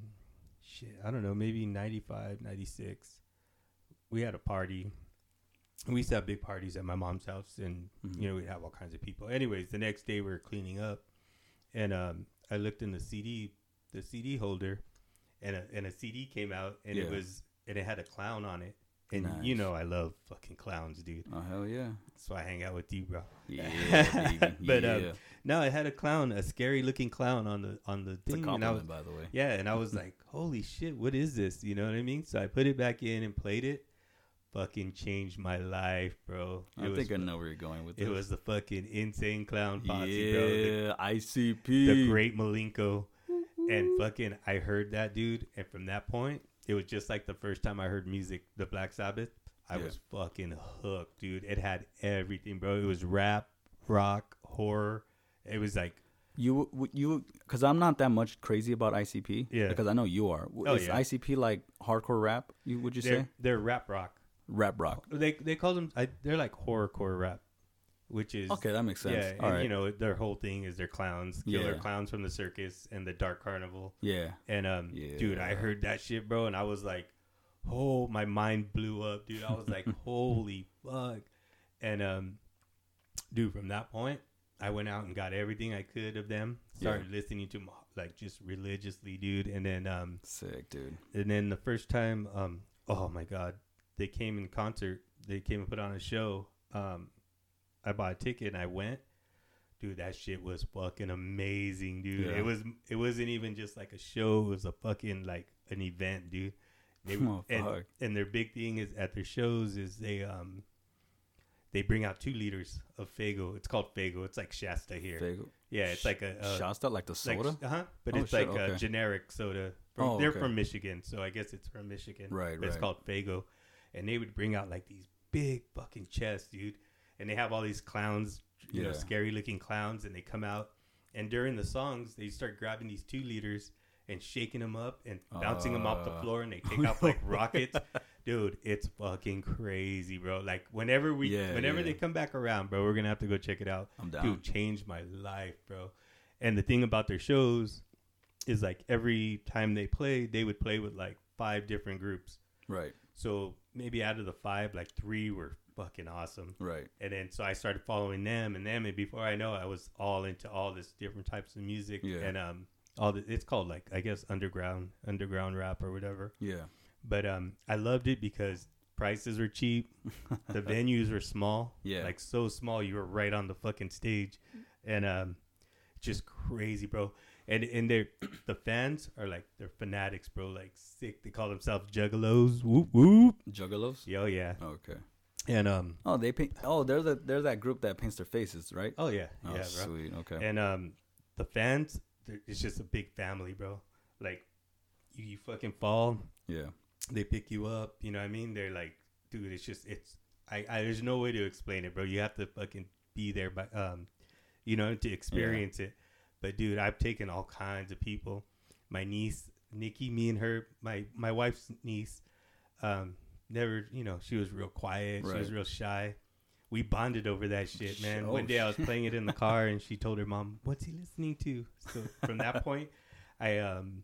shit, I don't know, maybe 95, 96. We had a party. We used to have big parties at my mom's house, and, Mhm. you know, we'd have all kinds of people. Anyways, the next day we were cleaning up, and um, I looked in the CD, the CD holder, and a, and a CD came out, and it was, and it had a clown on it. And you know, I love fucking clowns, dude. oh hell yeah, So I hang out with you, bro. yeah, [LAUGHS] baby. [LAUGHS] But, um. No, it had a clown, a scary looking clown on the on the it's a thing, and I was by the way. yeah, and I was like, holy shit, what is this? You know what I mean? So I put it back in and played it. Fucking changed my life, bro. It I was think I know where you're going with it this. was the fucking insane clown posse, bro. The, yeah, ICP. the great Milenko, and fucking I heard that dude, and from that point, it was just like the first time I heard music, the Black Sabbath. I Yeah. was fucking hooked, dude. It had everything, bro. It was rap, rock, horror. It was like You you because I'm not that much crazy about ICP. Yeah. Because I know you are. Oh, Is yeah. ICP like hardcore rap? You would you they're say they're rap rock. Rap rock? They they call them I, they're like horrorcore rap, which is Okay, that makes sense. Yeah, All and right. you know their whole thing is they're clowns, killer Yeah. clowns from the circus and the dark carnival. yeah. And um, dude, I heard that shit, bro, and I was like, oh, my mind blew up, dude. I was like, [LAUGHS] holy fuck. And um, dude, from that point, I went out and got everything I could of them. Started listening to like just religiously, dude. And then um, Sick, dude. and then the first time, um, oh my god, they came in concert. They came and put on a show. Um, I bought a ticket and I went. Dude, that shit was fucking amazing, dude. Yeah. It was. It wasn't even just like a show. It was a fucking like an event, dude. They, Oh, and, fuck. and their big thing is at their shows is they um they bring out two liters of Faygo. It's called Faygo. It's like Shasta here. Faygo. Yeah, it's like a, a Shasta, like the like, soda. uh huh. But Oh, it's shit, like a generic soda. From, Oh, they're okay. from Michigan, so I guess it's from Michigan. Right, But It's called Faygo, and they would bring out like these big fucking chests, dude. And they have all these clowns, you know, scary looking clowns, and they come out. And during the songs, they start grabbing these two liters and shaking them up and bouncing them off the Uh. floor, and they [LAUGHS] take off like [LAUGHS] rockets. Dude, it's fucking crazy, bro. Like whenever we, Yeah, whenever yeah. they come back around, bro, we're gonna have to go check it out I'm down. dude changed my life bro and the thing about their shows is like every time they play they would play with like five different groups Right, so maybe out of the five like three were fucking awesome. Right. and then so i started following them and them and before i know it, i was all into all this different types of music Yeah. and um all the it's called like i guess underground underground rap or whatever. Yeah, but um i loved it because prices were cheap. The [LAUGHS] venues were small. Yeah. like so small you were right on the fucking stage. And um just crazy bro and and they're [CLEARS THROAT] the fans are like they're fanatics bro like sick they call themselves juggalos whoop whoop Juggalos. yo yeah Okay. and um Oh, they paint. Oh, they're the they're that group that paints their faces, right? oh yeah Oh, yeah bro sweet. Okay. and um the fans it's just a big family bro like you, you fucking fall yeah. they pick you up. You know what I mean? They're like, dude, it's just it's. I, I there's no way to explain it, bro. You have to fucking be there, but um, you know, to experience it. But dude, I've taken all kinds of people. My niece Nikki, me and her, my my wife's niece, um, never, you know, she was real quiet. She was real shy. We bonded over that shit, man. Oh, One day I was [LAUGHS] playing it in the car, and she told her mom, "What's he listening to?" So from that [LAUGHS] point, I um,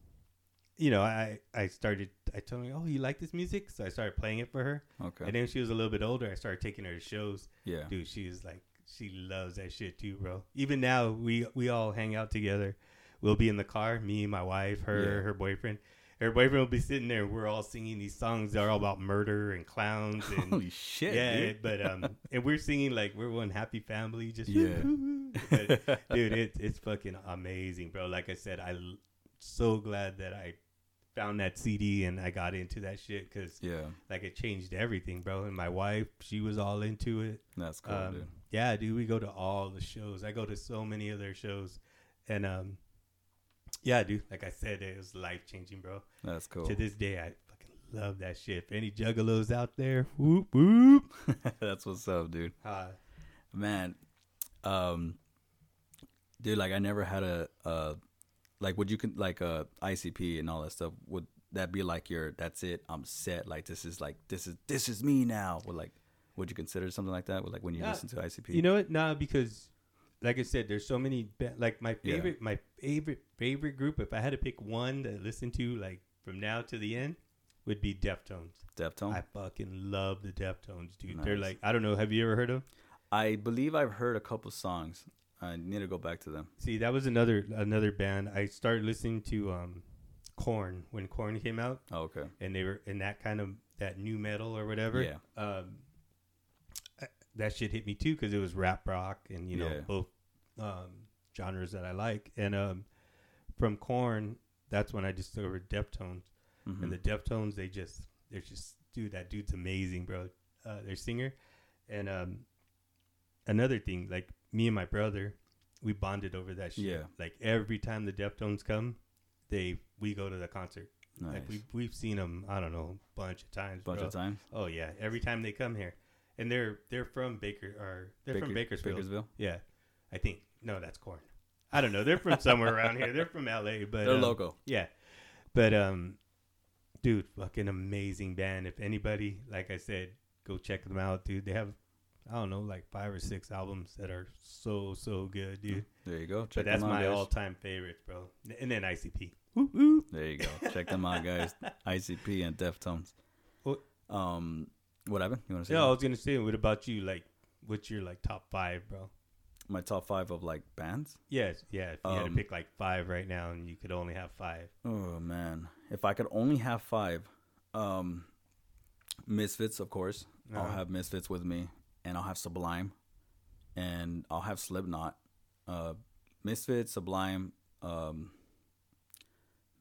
you know, I I started. I told her, "Oh, you like this music?" So I started playing it for her. Okay. And then she was a little bit older, I started taking her to shows. yeah. Dude, she was like, she loves that shit too, bro. Even now, we we all hang out together. We'll be in the car, me, my wife, her, Yeah. her boyfriend. Her boyfriend will be sitting there. We're all singing these songs. They're all about murder and clowns and Holy shit, yeah. dude. But um, [LAUGHS] and we're singing like we're one happy family. Just Yeah. but, dude, it's it's fucking amazing, bro. Like I said, I'm so glad that I found that CD and I got into that shit because yeah. like it changed everything, bro. And my wife, she was all into it. That's cool, Um, dude. Yeah, dude, we go to all the shows. I go to so many of their shows, and um, yeah, dude. Like I said, it was life changing, bro. That's cool. To this day, I fucking love that shit. If any juggalos out there, whoop whoop. [LAUGHS] That's what's up, dude. Uh, Man, um, dude, like I never had a uh, like would you con like uh ICP and all that stuff. Would that be like your that's it i'm set like this is like this is this is me now would like would you consider something like that with like when you listen to icp You know what? Nah, because like I said, there's so many. Ba- like my Yeah. favorite, my favorite favorite group. If I had to pick one to listen to, like from now to the end, would be Deftones. Deftone? I fucking love the Deftones, dude. They're Nice. like I don't know. Have you ever heard of? 'em? I believe I've heard a couple songs. I need to go back to them. See, that was another another band. I started listening to um, Korn when Korn came out, Oh, okay. and they were in that kind of that new metal or whatever. Yeah. Um, that shit hit me too because it was rap rock and you know Yeah. both um, genres that I like. And um, from Korn, that's when I discovered Deftones. Mhm. And the Deftones, they just they're just dude, that dude's amazing, bro. Uh, their singer, and um, another thing, like me and my brother, we bonded over that shit. Yeah. Like every time the Deftones come, they we go to the concert. nice. Like we we've seen them, I don't know, a bunch of times. bunch bro. of times. Oh yeah, every time they come here, and they're they're from Baker or they're from Baker- Bakersfield. Bakersville. Yeah, I think no, that's Korn. I don't know. They're from somewhere around here. They're from LA, but They're um, local. Yeah, but um, dude, fucking amazing band. If anybody, like I said, go check them out, dude. They have I don't know, like five or six albums that are so so good, dude. There you go. but that's them out, my all time favorites, bro. And then ICP. Woo, woo. There you go. Check them out, guys. [LAUGHS] ICP and Deftones. Um, what happened? You want to say Yeah, I was gonna say, what about you? Like, what's your like top five, bro? my top five of like bands? Yes, yeah. If you had to Um, pick like five right now, and you could only have five. Oh man, if I could only have five, um, Misfits, of course. I'll Uh-huh. have Misfits with me, and I'll have Sublime, and I'll have Slipknot. Uh, Misfits, Sublime, um,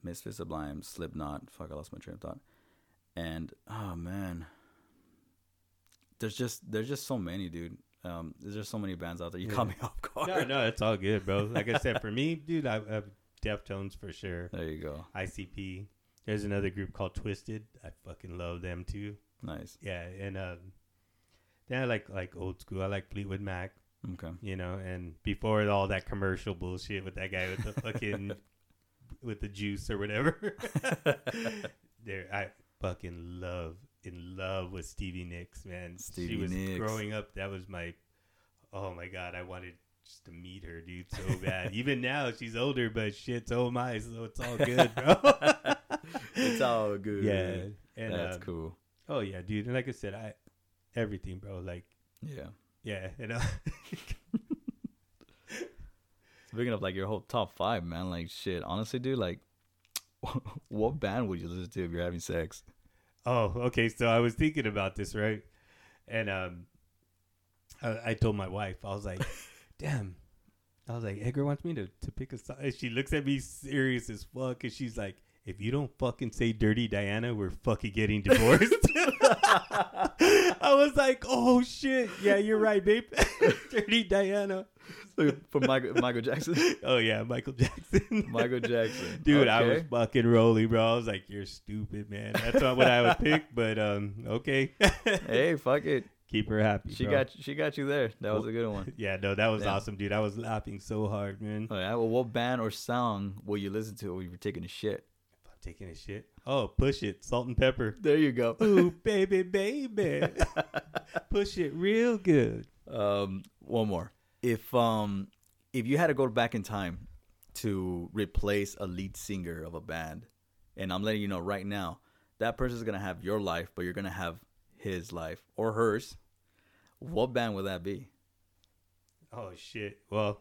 Misfits, Sublime, Slipknot. Fuck, I lost my train of thought. And oh man, there's just there's just so many, dude. Um, there's just so many bands out there. You caught me [LAUGHS] off guard. No, no, it's all good, bro. Like I said, for me, dude, I have Deftones for sure. There you go. ICP. There's another group called Twiztid. I fucking love them too. Nice. Yeah, and um, then I like like old school. I like Fleetwood Mac. Okay. You know, and before all that commercial bullshit with that guy with the fucking [LAUGHS] with the juice or whatever. [LAUGHS] there, I fucking love in love with Stevie Nicks, man. she Stevie was Nicks. growing up. That was my. Oh my god, I wanted just to meet her, dude, so bad. [LAUGHS] Even now, she's older, but shit, so my, So it's all [LAUGHS] good, bro. it's all good. yeah, and That's um, cool. Oh yeah, dude. And like I said, I everything, bro. Like Yeah. yeah, you know. [LAUGHS] Speaking of like your whole top five, man, like shit. Honestly, dude, like, what band would you listen to if you're having sex? Oh, okay. So I was thinking about this, right? And um, I, I told my wife, I was like, [LAUGHS] "Damn," I was like, "Edgar wants me to to pick a song." And she looks at me serious as fuck, and she's like, "If you don't fucking say Dirty Diana, we're fucking getting divorced." [LAUGHS] I was like, "Oh shit, yeah, you're right, babe. [LAUGHS] Dirty Diana." from Michael Michael Jackson. [LAUGHS] Oh yeah, Michael Jackson. Michael Jackson. Dude, I was fucking rolling, bro. I was like, "You're stupid, man." That's not what I would pick, but um, okay. Hey, fuck it. Keep her happy. She bro. got she got you there. That was a good one. Yeah, no, that was awesome, dude. I was laughing so hard, man. Oh, yeah. Well, what band or song will you listen to when you're taking a shit? Taking a shit. Oh, push it, Salt-N-Pepa. There you go. Ooh, baby, baby, [LAUGHS] push it real good. Um, one more. If um, if you had to go back in time to replace a lead singer of a band, and I'm letting you know right now, that person's gonna have your life, but you're gonna have his life or hers. What band would that be? Oh shit. Well,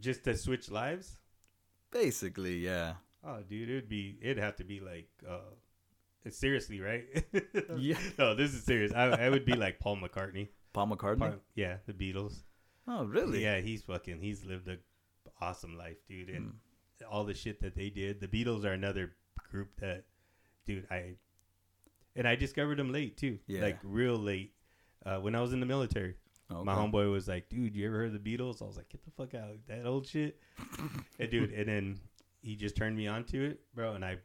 just to switch lives. Basically, yeah. Oh, dude, it'd be it'd have to be like uh, seriously right. [LAUGHS] Yeah. No, this is serious. I, I would be like Paul McCartney. Paul McCartney. Par- yeah, the Beatles. oh, really? Yeah, he's fucking. He's lived a awesome life, dude, and Mm. all the shit that they did. The Beatles are another group that, dude, I and I discovered them late too, Yeah. like real late. Uh, when I was in the military, Okay. my homeboy was like, "Dude, you ever heard of the Beatles?" I was like, "Get the fuck out, of that old shit." and dude, and then he just turned me on to it, bro. And I,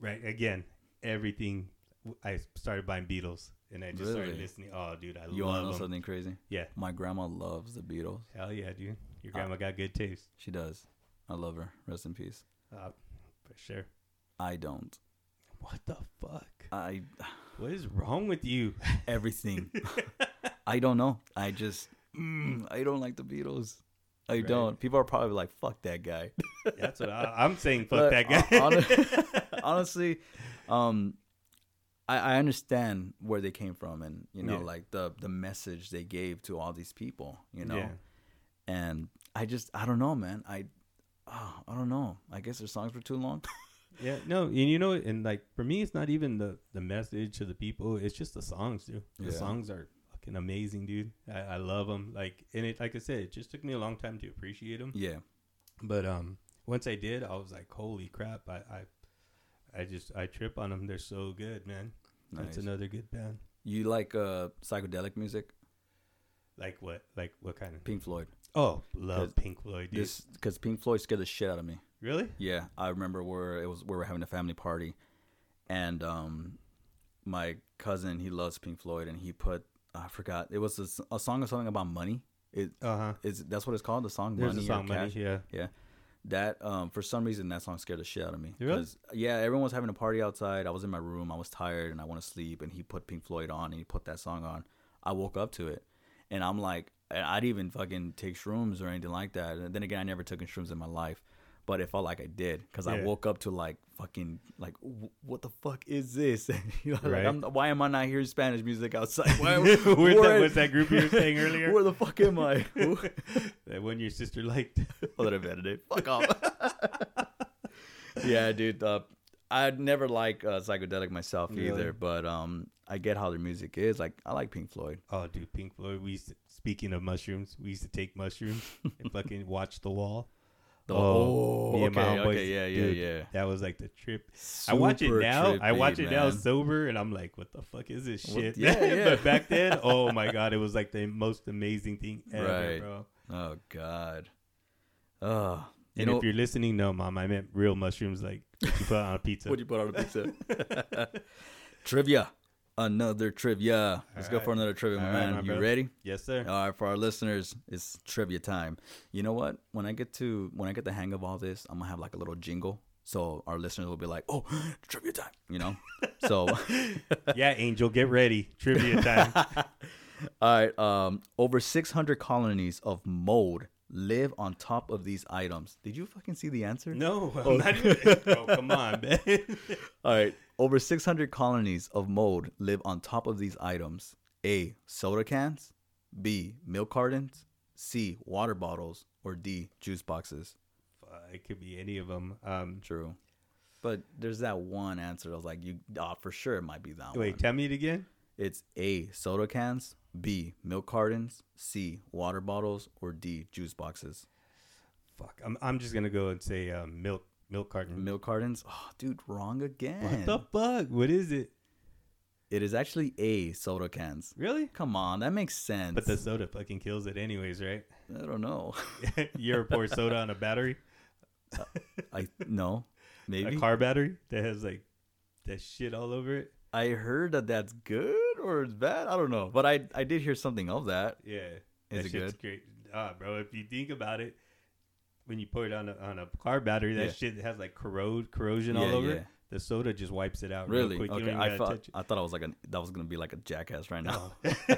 right again, everything. I started buying Beatles, and I just started listening. Oh, dude, I love. You want to know love them. something crazy? Yeah, My grandma loves the Beatles. hell yeah, dude. Your grandma got good taste. She does. I love her. Rest in peace. Uh, for sure. I don't. What the fuck? I What is wrong with you? everything. [LAUGHS] I don't know. I just mm, I don't like the Beatles. I Right. don't. People are probably like, "Fuck that guy." [LAUGHS] That's what I, I'm saying. Fuck that guy. hon- [LAUGHS] honestly, um, I, I understand where they came from, and you know, Yeah. like the the message they gave to all these people. You know, Yeah. and I just I don't know, man. I oh, I don't know. I guess their songs were too long. [LAUGHS] Yeah, no, and you know, and like for me, it's not even the the message to the people; it's just the songs, dude. The Yeah. songs are fucking amazing, dude. I, I love them. Like, and it, like I said, it just took me a long time to appreciate them. yeah, But um, once I did, I was like, holy crap! I I, I just I trip on them. They're so good, man. That's another good band. You like uh psychedelic music? Like what? Like what kind of? Pink Floyd. Oh, love Pink Floyd, dude. This because Pink Floyd scared the shit out of me. really? Yeah, I remember where it was. We were having a family party, and um, my cousin he loves Pink Floyd, and he put I forgot it was a song or something about money. It Uh huh. is that's what it's called. The song There's money a song, or money. cash. Yeah. yeah. That um for some reason that song scared the shit out of me. Really? Yeah, everyone was having a party outside. I was in my room. I was tired and I want to sleep. And he put Pink Floyd on and he put that song on. I woke up to it, and I'm like, I didn't even fucking take shrooms or anything like that. And then again, I never took shrooms in my life, but it felt like I did because I woke up to like fucking like "Wh- what the fuck is this? [LAUGHS] you know, Right. like why am I not hearing Spanish music outside? Why, [LAUGHS] Where's that, where- what's that group you were [LAUGHS] saying earlier? Where the fuck am I? That one your sister liked. Oh, that I invented it. Fuck off. yeah, dude. Uh, I'd never like uh, psychedelic myself Really? either, but um, I get how their music is. Like, I like Pink Floyd. Oh, dude, Pink Floyd. We used to, speaking of mushrooms, we used to take mushrooms and fucking watch the wall. The- Oh, me and my okay, homeboys, okay, yeah, yeah, dude, yeah. That was like the trip. I watch it Super now. I watch it now sober, and I'm like, "What the fuck is this What- shit?" yeah, [LAUGHS] yeah. but back then, [LAUGHS] oh my god, it was like the most amazing thing ever, Right. bro. Oh God. Oh, you And know if you're listening, no, mom, I meant real mushrooms, like what you put on a pizza. [LAUGHS] what you put on a pizza? trivia. Another trivia. Let's go for another trivia, my Alright, man. my you brother. ready? yes, sir. All right, for our listeners, it's trivia time. You know what? When I get to when I get the hang of all this, I'm gonna have like a little jingle, so our listeners will be like, "Oh, [GASPS] trivia time!" You know. so, [LAUGHS] yeah, Angel, get ready. Trivia time. [LAUGHS] all right. Um, over 600 colonies of mold live on top of these items. Did you fucking see the answer? no, Oh. even. Bro, come on, man. [LAUGHS] All right. Over 600 colonies of mold live on top of these items. A. Soda cans. B. Milk cartons. C. Water bottles. Or D. Juice boxes. Uh, it could be any of them. Um, True. But there's that one answer. I was like, you oh, for sure it might be that wait, one. Wait, tell me it again. It's A. Soda cans. B. Milk cartons. C. Water bottles. Or D. Juice boxes. Fuck, I'm, I'm just gonna go and say um, milk milk carton. Milk cartons. Oh, dude, wrong again. What the fuck? What is it? It is actually A. Soda cans. Really? Come on, that makes sense. But the soda fucking kills it, anyways, right? I don't know. [LAUGHS] you ever pour soda on a battery, I no, [LAUGHS] maybe a car battery that has like that shit all over it? I heard that that's good or it's bad. I don't know, but I I did hear something of that. Yeah, Is that it good? great. Ah, bro, if you think about it, when you pour it on a on a car battery, that Yeah. shit has like corrode corrosion Yeah, all over it. The soda just wipes it out. real Really? quick. Okay, I thought. I thought I was like a that was gonna be like a jackass right now. Oh.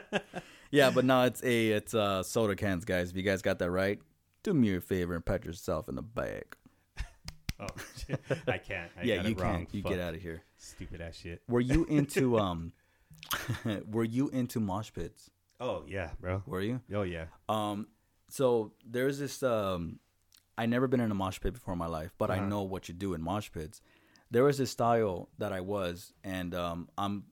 [LAUGHS] yeah, but no, it's a it's uh soda cans, guys. If you guys got that right, do me a favor and pat yourself in the back. [LAUGHS] oh, shit. I can't. I yeah, got you it wrong. can't. You Fuck. get out of here. Stupid ass shit. Were you [LAUGHS] into um? were you into mosh pits? Oh yeah, bro. Were you? Oh yeah. Um, so there's this. Um, I never been in a mosh pit before in my life, but I Uh-huh. know what you do in mosh pits. There was this style that I was, and um, I'm,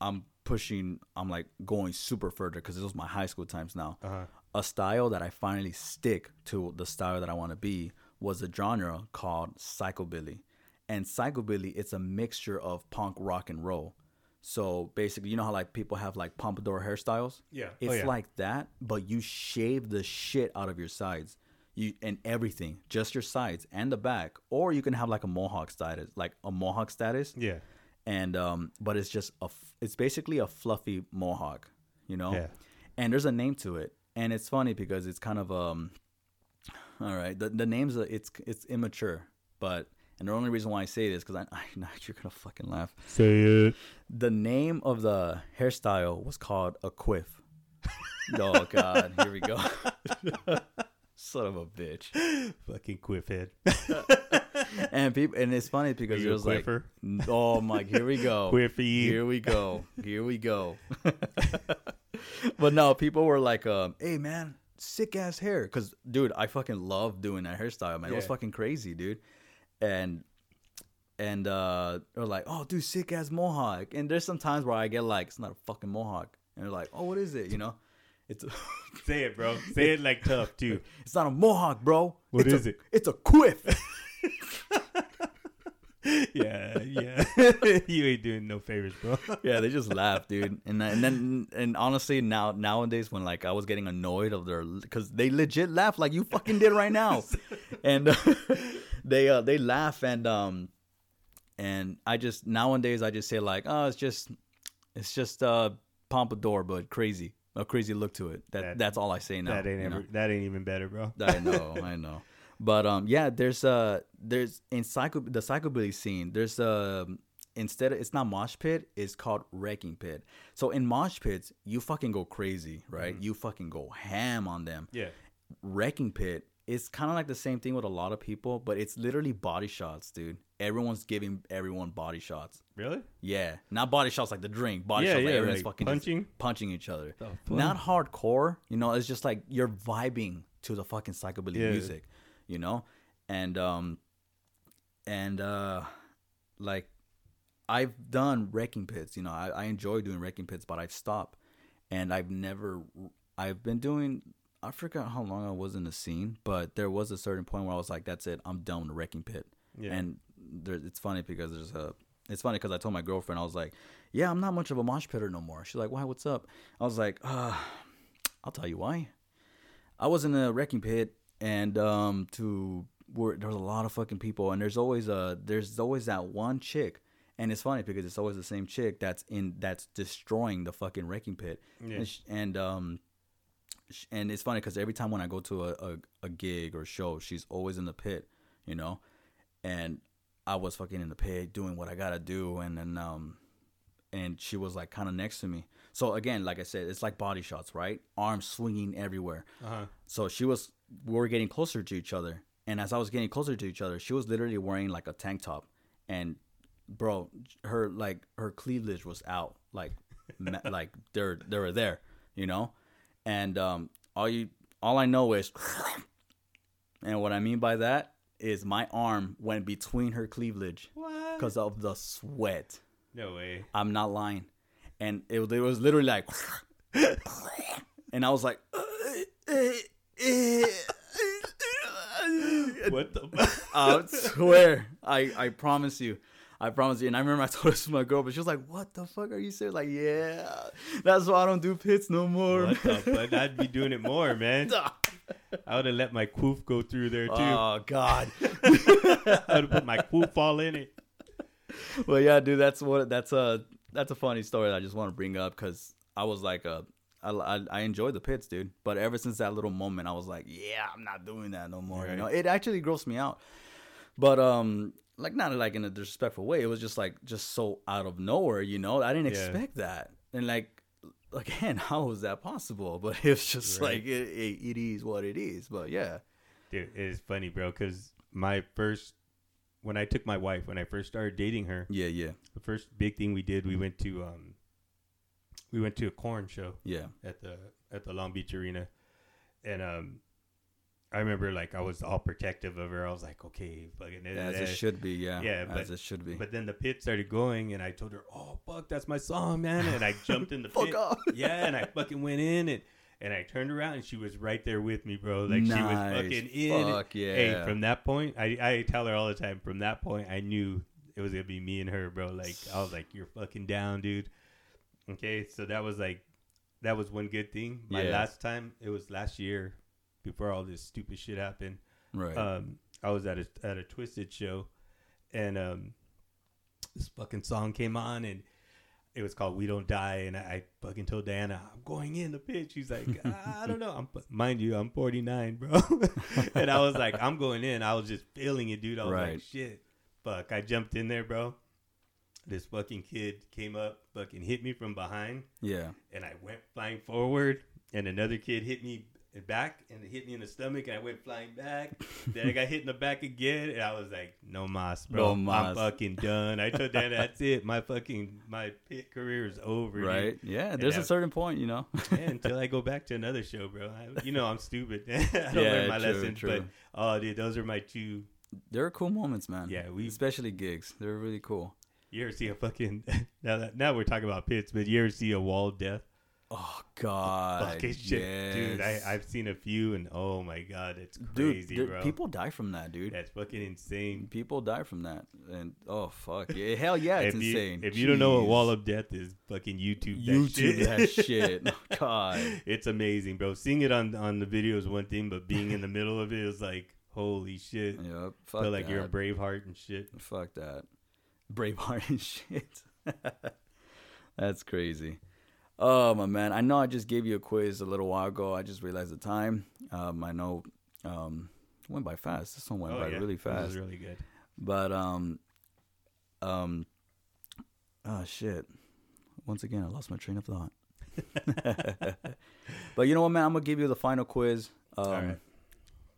I'm pushing. I'm like going super further because this was my high school times now. Uh-huh. A style that I finally stick to the style that I want to be was a genre called psychobilly, and psychobilly it's a mixture of punk rock and roll. So basically, you know how like people have like pompadour hairstyles. Yeah. It's oh, yeah. like that, but you shave the shit out of your sides. You and everything, just your sides and the back, or you can have like a mohawk status, like a mohawk status, yeah. and um, but it's just a it's basically a fluffy mohawk, you know. Yeah. And there's a name to it, and it's funny because it's kind of um, all right. The the name's a, it's it's immature, but And the only reason why I say this because I, [LAUGHS] I know you're gonna fucking laugh. Say it. The name of the hairstyle was called a quiff. oh [LAUGHS] God, here we go. [LAUGHS] Son of a bitch. Fucking quiff head. And people, and it's funny because it was like, oh my, here we go. Quiffy. Here we go. Here we go. but no, people were like, um, "Hey man, sick ass hair." Cause dude, I fucking love doing that hairstyle, man. It was fucking crazy, dude. And and uh, they're like, "Oh, dude, sick ass mohawk." And there's some times where I get like, "It's not a fucking mohawk," and they're like, "Oh, what is it?" You know, it's [LAUGHS] Say it, bro. Say it like tough too. [LAUGHS] it's not a mohawk, bro. What it's is a, it? It's a quiff. [LAUGHS] yeah, yeah. you ain't doing no favors, bro. yeah, they just laugh, dude. And and then and honestly, now nowadays when like I was getting annoyed of their because they legit laugh like you fucking did right now, and uh, they uh they laugh and um and I just nowadays I just say like oh it's just it's just uh pompadour but crazy a crazy look to it. That, That- that's all I say now. that ain't know? ever, that ain't even better, bro. [LAUGHS] I know, I know. But um, yeah, there's uh, there's in psycho the psychobilly scene. There's uh, instead of, it's not mosh pit, it's called wrecking pit. So in mosh pits, you fucking go crazy, right? You fucking go ham on them. Yeah. Wrecking pit is kind of like the same thing with a lot of people, but it's literally body shots, dude. Everyone's giving everyone body shots. Really? Yeah, not body shots like the drink. Body Yeah, shots like yeah, everyone's like fucking punching? punching each other. Not hardcore, you know. It's just like you're vibing to the fucking psychobilly Yeah. music, you know. And um, and uh, like I've done wrecking pits. You know, I, I enjoy doing wrecking pits, but I've stopped, and I've never. I've been doing. I forgot how long I was in the scene, but there was a certain point where I was like, "That's it, I'm done with the wrecking pit." Yeah. And there, it's funny because there's a. It's funny because I told my girlfriend I was like, "Yeah, I'm not much of a mosh pitter no more." She's like, "Why? What's up?" I was like, uh, "I'll tell you why." I was in a wrecking pit, and um, to where there's a lot of fucking people, and there's always a there's always that one chick, and it's funny because it's always the same chick that's in that's destroying the fucking wrecking pit, Yeah. and, sh- and um, and it's funny because every time when I go to a, a a gig or show, she's always in the pit, you know, and I was fucking in the pit doing what I gotta do, and then um, and she was like kind of next to me. So again, like I said, it's like body shots, right? Arms swinging everywhere. Uh-huh. So she was, we were getting closer to each other, and as I was getting closer to each other, she was literally wearing like a tank top, and bro, her like her cleavage was out, like ma- [LAUGHS] like they're they were there, you know, and um, all you all I know is, [LAUGHS] and what I mean by that is my arm went between her cleavage because of the sweat. No way. I'm not lying. And it, was- it was literally like, [LAUGHS] and I was like, [LAUGHS] What the? I swear, I, I promise you. I promise you. And I remember I told this to my girl, but she was like, what the fuck are you saying? Like, yeah, that's why I don't do pits no more. what the fuck? I'd be doing it more, man. [LAUGHS] I would have let my quoof go through there too. oh, God. [LAUGHS] I would have put my quoof all in it. well, yeah, dude, that's what, that's a, that's a funny story that I just want to bring up because I was like, uh, I, I, I enjoy the pits, dude. But ever since that little moment, I was like, yeah, I'm not doing that no more. You know, it actually grossed me out. But um, like not like in a disrespectful way. It was just like just so out of nowhere. You know, I didn't Yeah. expect that. And like [LAUGHS] again, how was that possible? But [LAUGHS] it's just Right. like it, it, it is what it is. But yeah, Dude, it's funny, bro, because my first, when I took my wife, when I first started dating her, yeah, yeah, the first big thing we did, we went to, um, we went to a Korn show yeah, at the at the Long Beach Arena, and um, I remember like I was all protective of her. I was like, okay, fucking, as eh, it should be. Yeah, Yeah, as it should be. But then the pit started going, and I told her, "Oh fuck, that's my song, man!" And I [LAUGHS] jumped in the Fuck pit. off. [LAUGHS] Yeah, and I fucking went in, and and I turned around, and she was right there with me, bro. Like she was fucking in. Fuck yeah. Hey, from that point, I I tell her all the time. From that point, I knew it was gonna be me and her, bro. Like I was like, "You're fucking down, dude." Okay, so that was like, that was one good thing. My Yeah. last time, it was last year, before all this stupid shit happened right. um, I was at a at a Twiztid show, and um, this fucking song came on, and it was called "We Don't Die," and I, I fucking told Diana, "I'm going in the pit." She's like, [LAUGHS] "I don't know." I'm mind you, I'm 49, bro, [LAUGHS] and I was like, "I'm going in." I was just feeling it, dude. I was Right. like, "Shit." fuck, I jumped in there, bro. This fucking kid came up, fucking hit me from behind, Yeah. and I went flying forward. And another kid hit me back and it hit me in the stomach, and I went flying back. then I got hit in the back again, and I was like, "No mas, bro. No mas. I'm fucking done." I told Dan, "That's it. My fucking my pit career is over." dude." Right. Yeah. There's Yeah. a certain point, you know. Yeah, [LAUGHS] until I go back to another show, bro. I, you know I'm stupid. [LAUGHS] I don't Yeah, learn my true, lessons, true. but oh, dude, those are my two. there are cool moments, man. Yeah, we. Especially gigs. They're really cool. You ever see a fucking [LAUGHS] now that now we're talking about pits, but you ever see a wall death? Oh God. Fucking shit, dude. I, I've seen a few, and oh my god, it's dude, crazy, there- bro. people die from that, dude. that's fucking insane. People die from that, and oh fuck, yeah, hell yeah, it's if you, insane. If you don't know what wall of death is, fucking YouTube. That YouTube shit. that [LAUGHS] shit, Oh, God, It's amazing, bro. Seeing it on on the video is one thing, but being in the middle of it is like, holy shit. yep, fuck Feel like that. you're a Braveheart and shit. Fuck that. Braveheart and [LAUGHS] shit. [LAUGHS] That's crazy. Oh my man, I know I just gave you a quiz a little while ago. I just realized the time. Um, I know um it went by fast. This one went by really That was fast. really good. But um um oh shit. Once again I lost my train of thought. [LAUGHS] but you know what man, I'm gonna give you the final quiz. Um right.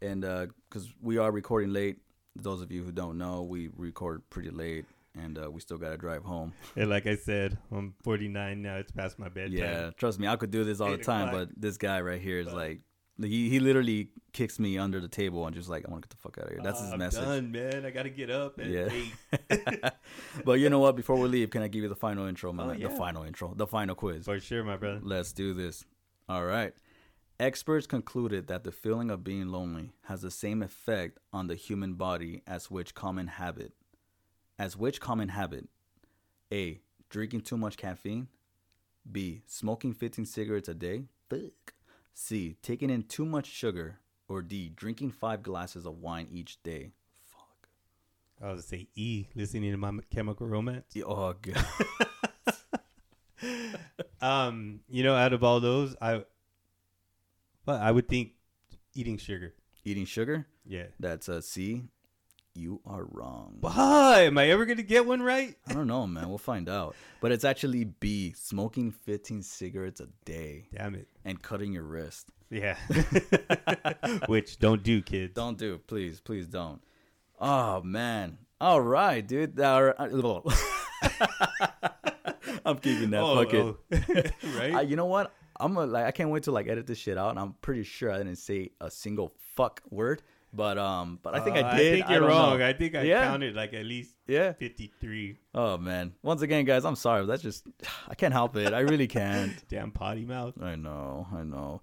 and because we are recording late, those of you who don't know, we record pretty late, and uh, we still gotta drive home. [LAUGHS] And like I said, I'm 49 now. It's past my bedtime. Yeah, trust me, I could do this all the time, but this guy right here is Fuck. like, he he literally kicks me under the table and just like, I want to get the fuck out of here. That's Uh, his I'm message. done, man. I gotta get up Yeah. [LAUGHS] but you know what? Before we leave, can I give you the final intro, man? Oh, The final intro, the final quiz. For sure, my brother. Let's do this. All right. Experts concluded that the feeling of being lonely has the same effect on the human body as which common habit? As which common habit? A. Drinking too much caffeine. B. Smoking 15 cigarettes a day. Fuck. C. Taking in too much sugar. Or D. Drinking five glasses of wine each day. Fuck. I was gonna say E, listening to my Chemical Romance. Oh, God. [LAUGHS] Um, you know, out of all those, I, well, I would think eating sugar. Eating sugar? Yeah. That's a C. You are wrong. Why? Am I ever gonna get one right? I don't know, man. We'll find out. But it's actually B, smoking 15 cigarettes a day Damn it. and cutting your wrist. Yeah. [LAUGHS] Which don't do, kids. Don't do, please, please don't. Oh man. All right, dude. [LAUGHS] I'm keeping that. Oh, Fuck it. oh. [LAUGHS] right? I, you know what? I'm gonna like I can't wait to like edit this shit out, and I'm pretty sure I didn't say a single fuck word. But um, but I think Uh, I did. I think you're don't wrong. know. I think I Yeah. counted like at least Yeah. 53. Oh man. Once again, guys, I'm sorry. but That's just [SIGHS] I can't help it. I really can't. [LAUGHS] Damn potty mouth. I know, I know.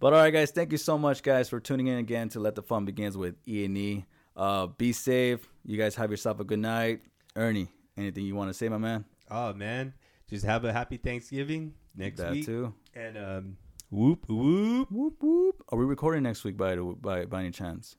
But all right, guys, thank you so much, guys, for tuning in again to Let the Fun Begins with E and E. Uh, be safe. You guys have yourself a good night. Ernie, anything you want to say, my man? Oh man, just have a happy Thanksgiving next that week. too. And um, whoop whoop. Whoop whoop. Are we recording next week by the by by any chance?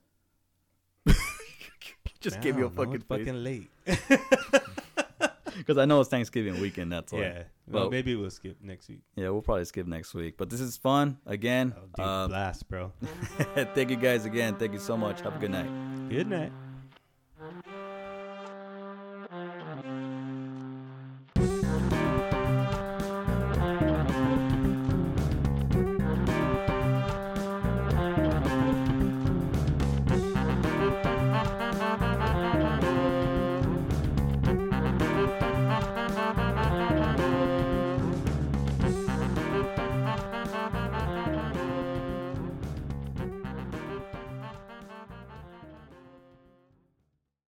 Just give you a Damn, no, fucking it's fucking late. [LAUGHS] because I know it's Thanksgiving weekend. That's why. Yeah. Well, Well- maybe we'll skip next week. Yeah, we'll probably skip next week. But this is fun again. Oh, dude, Um, blast, bro. [LAUGHS] thank you guys again. Thank you so much. Have a good night. Good night.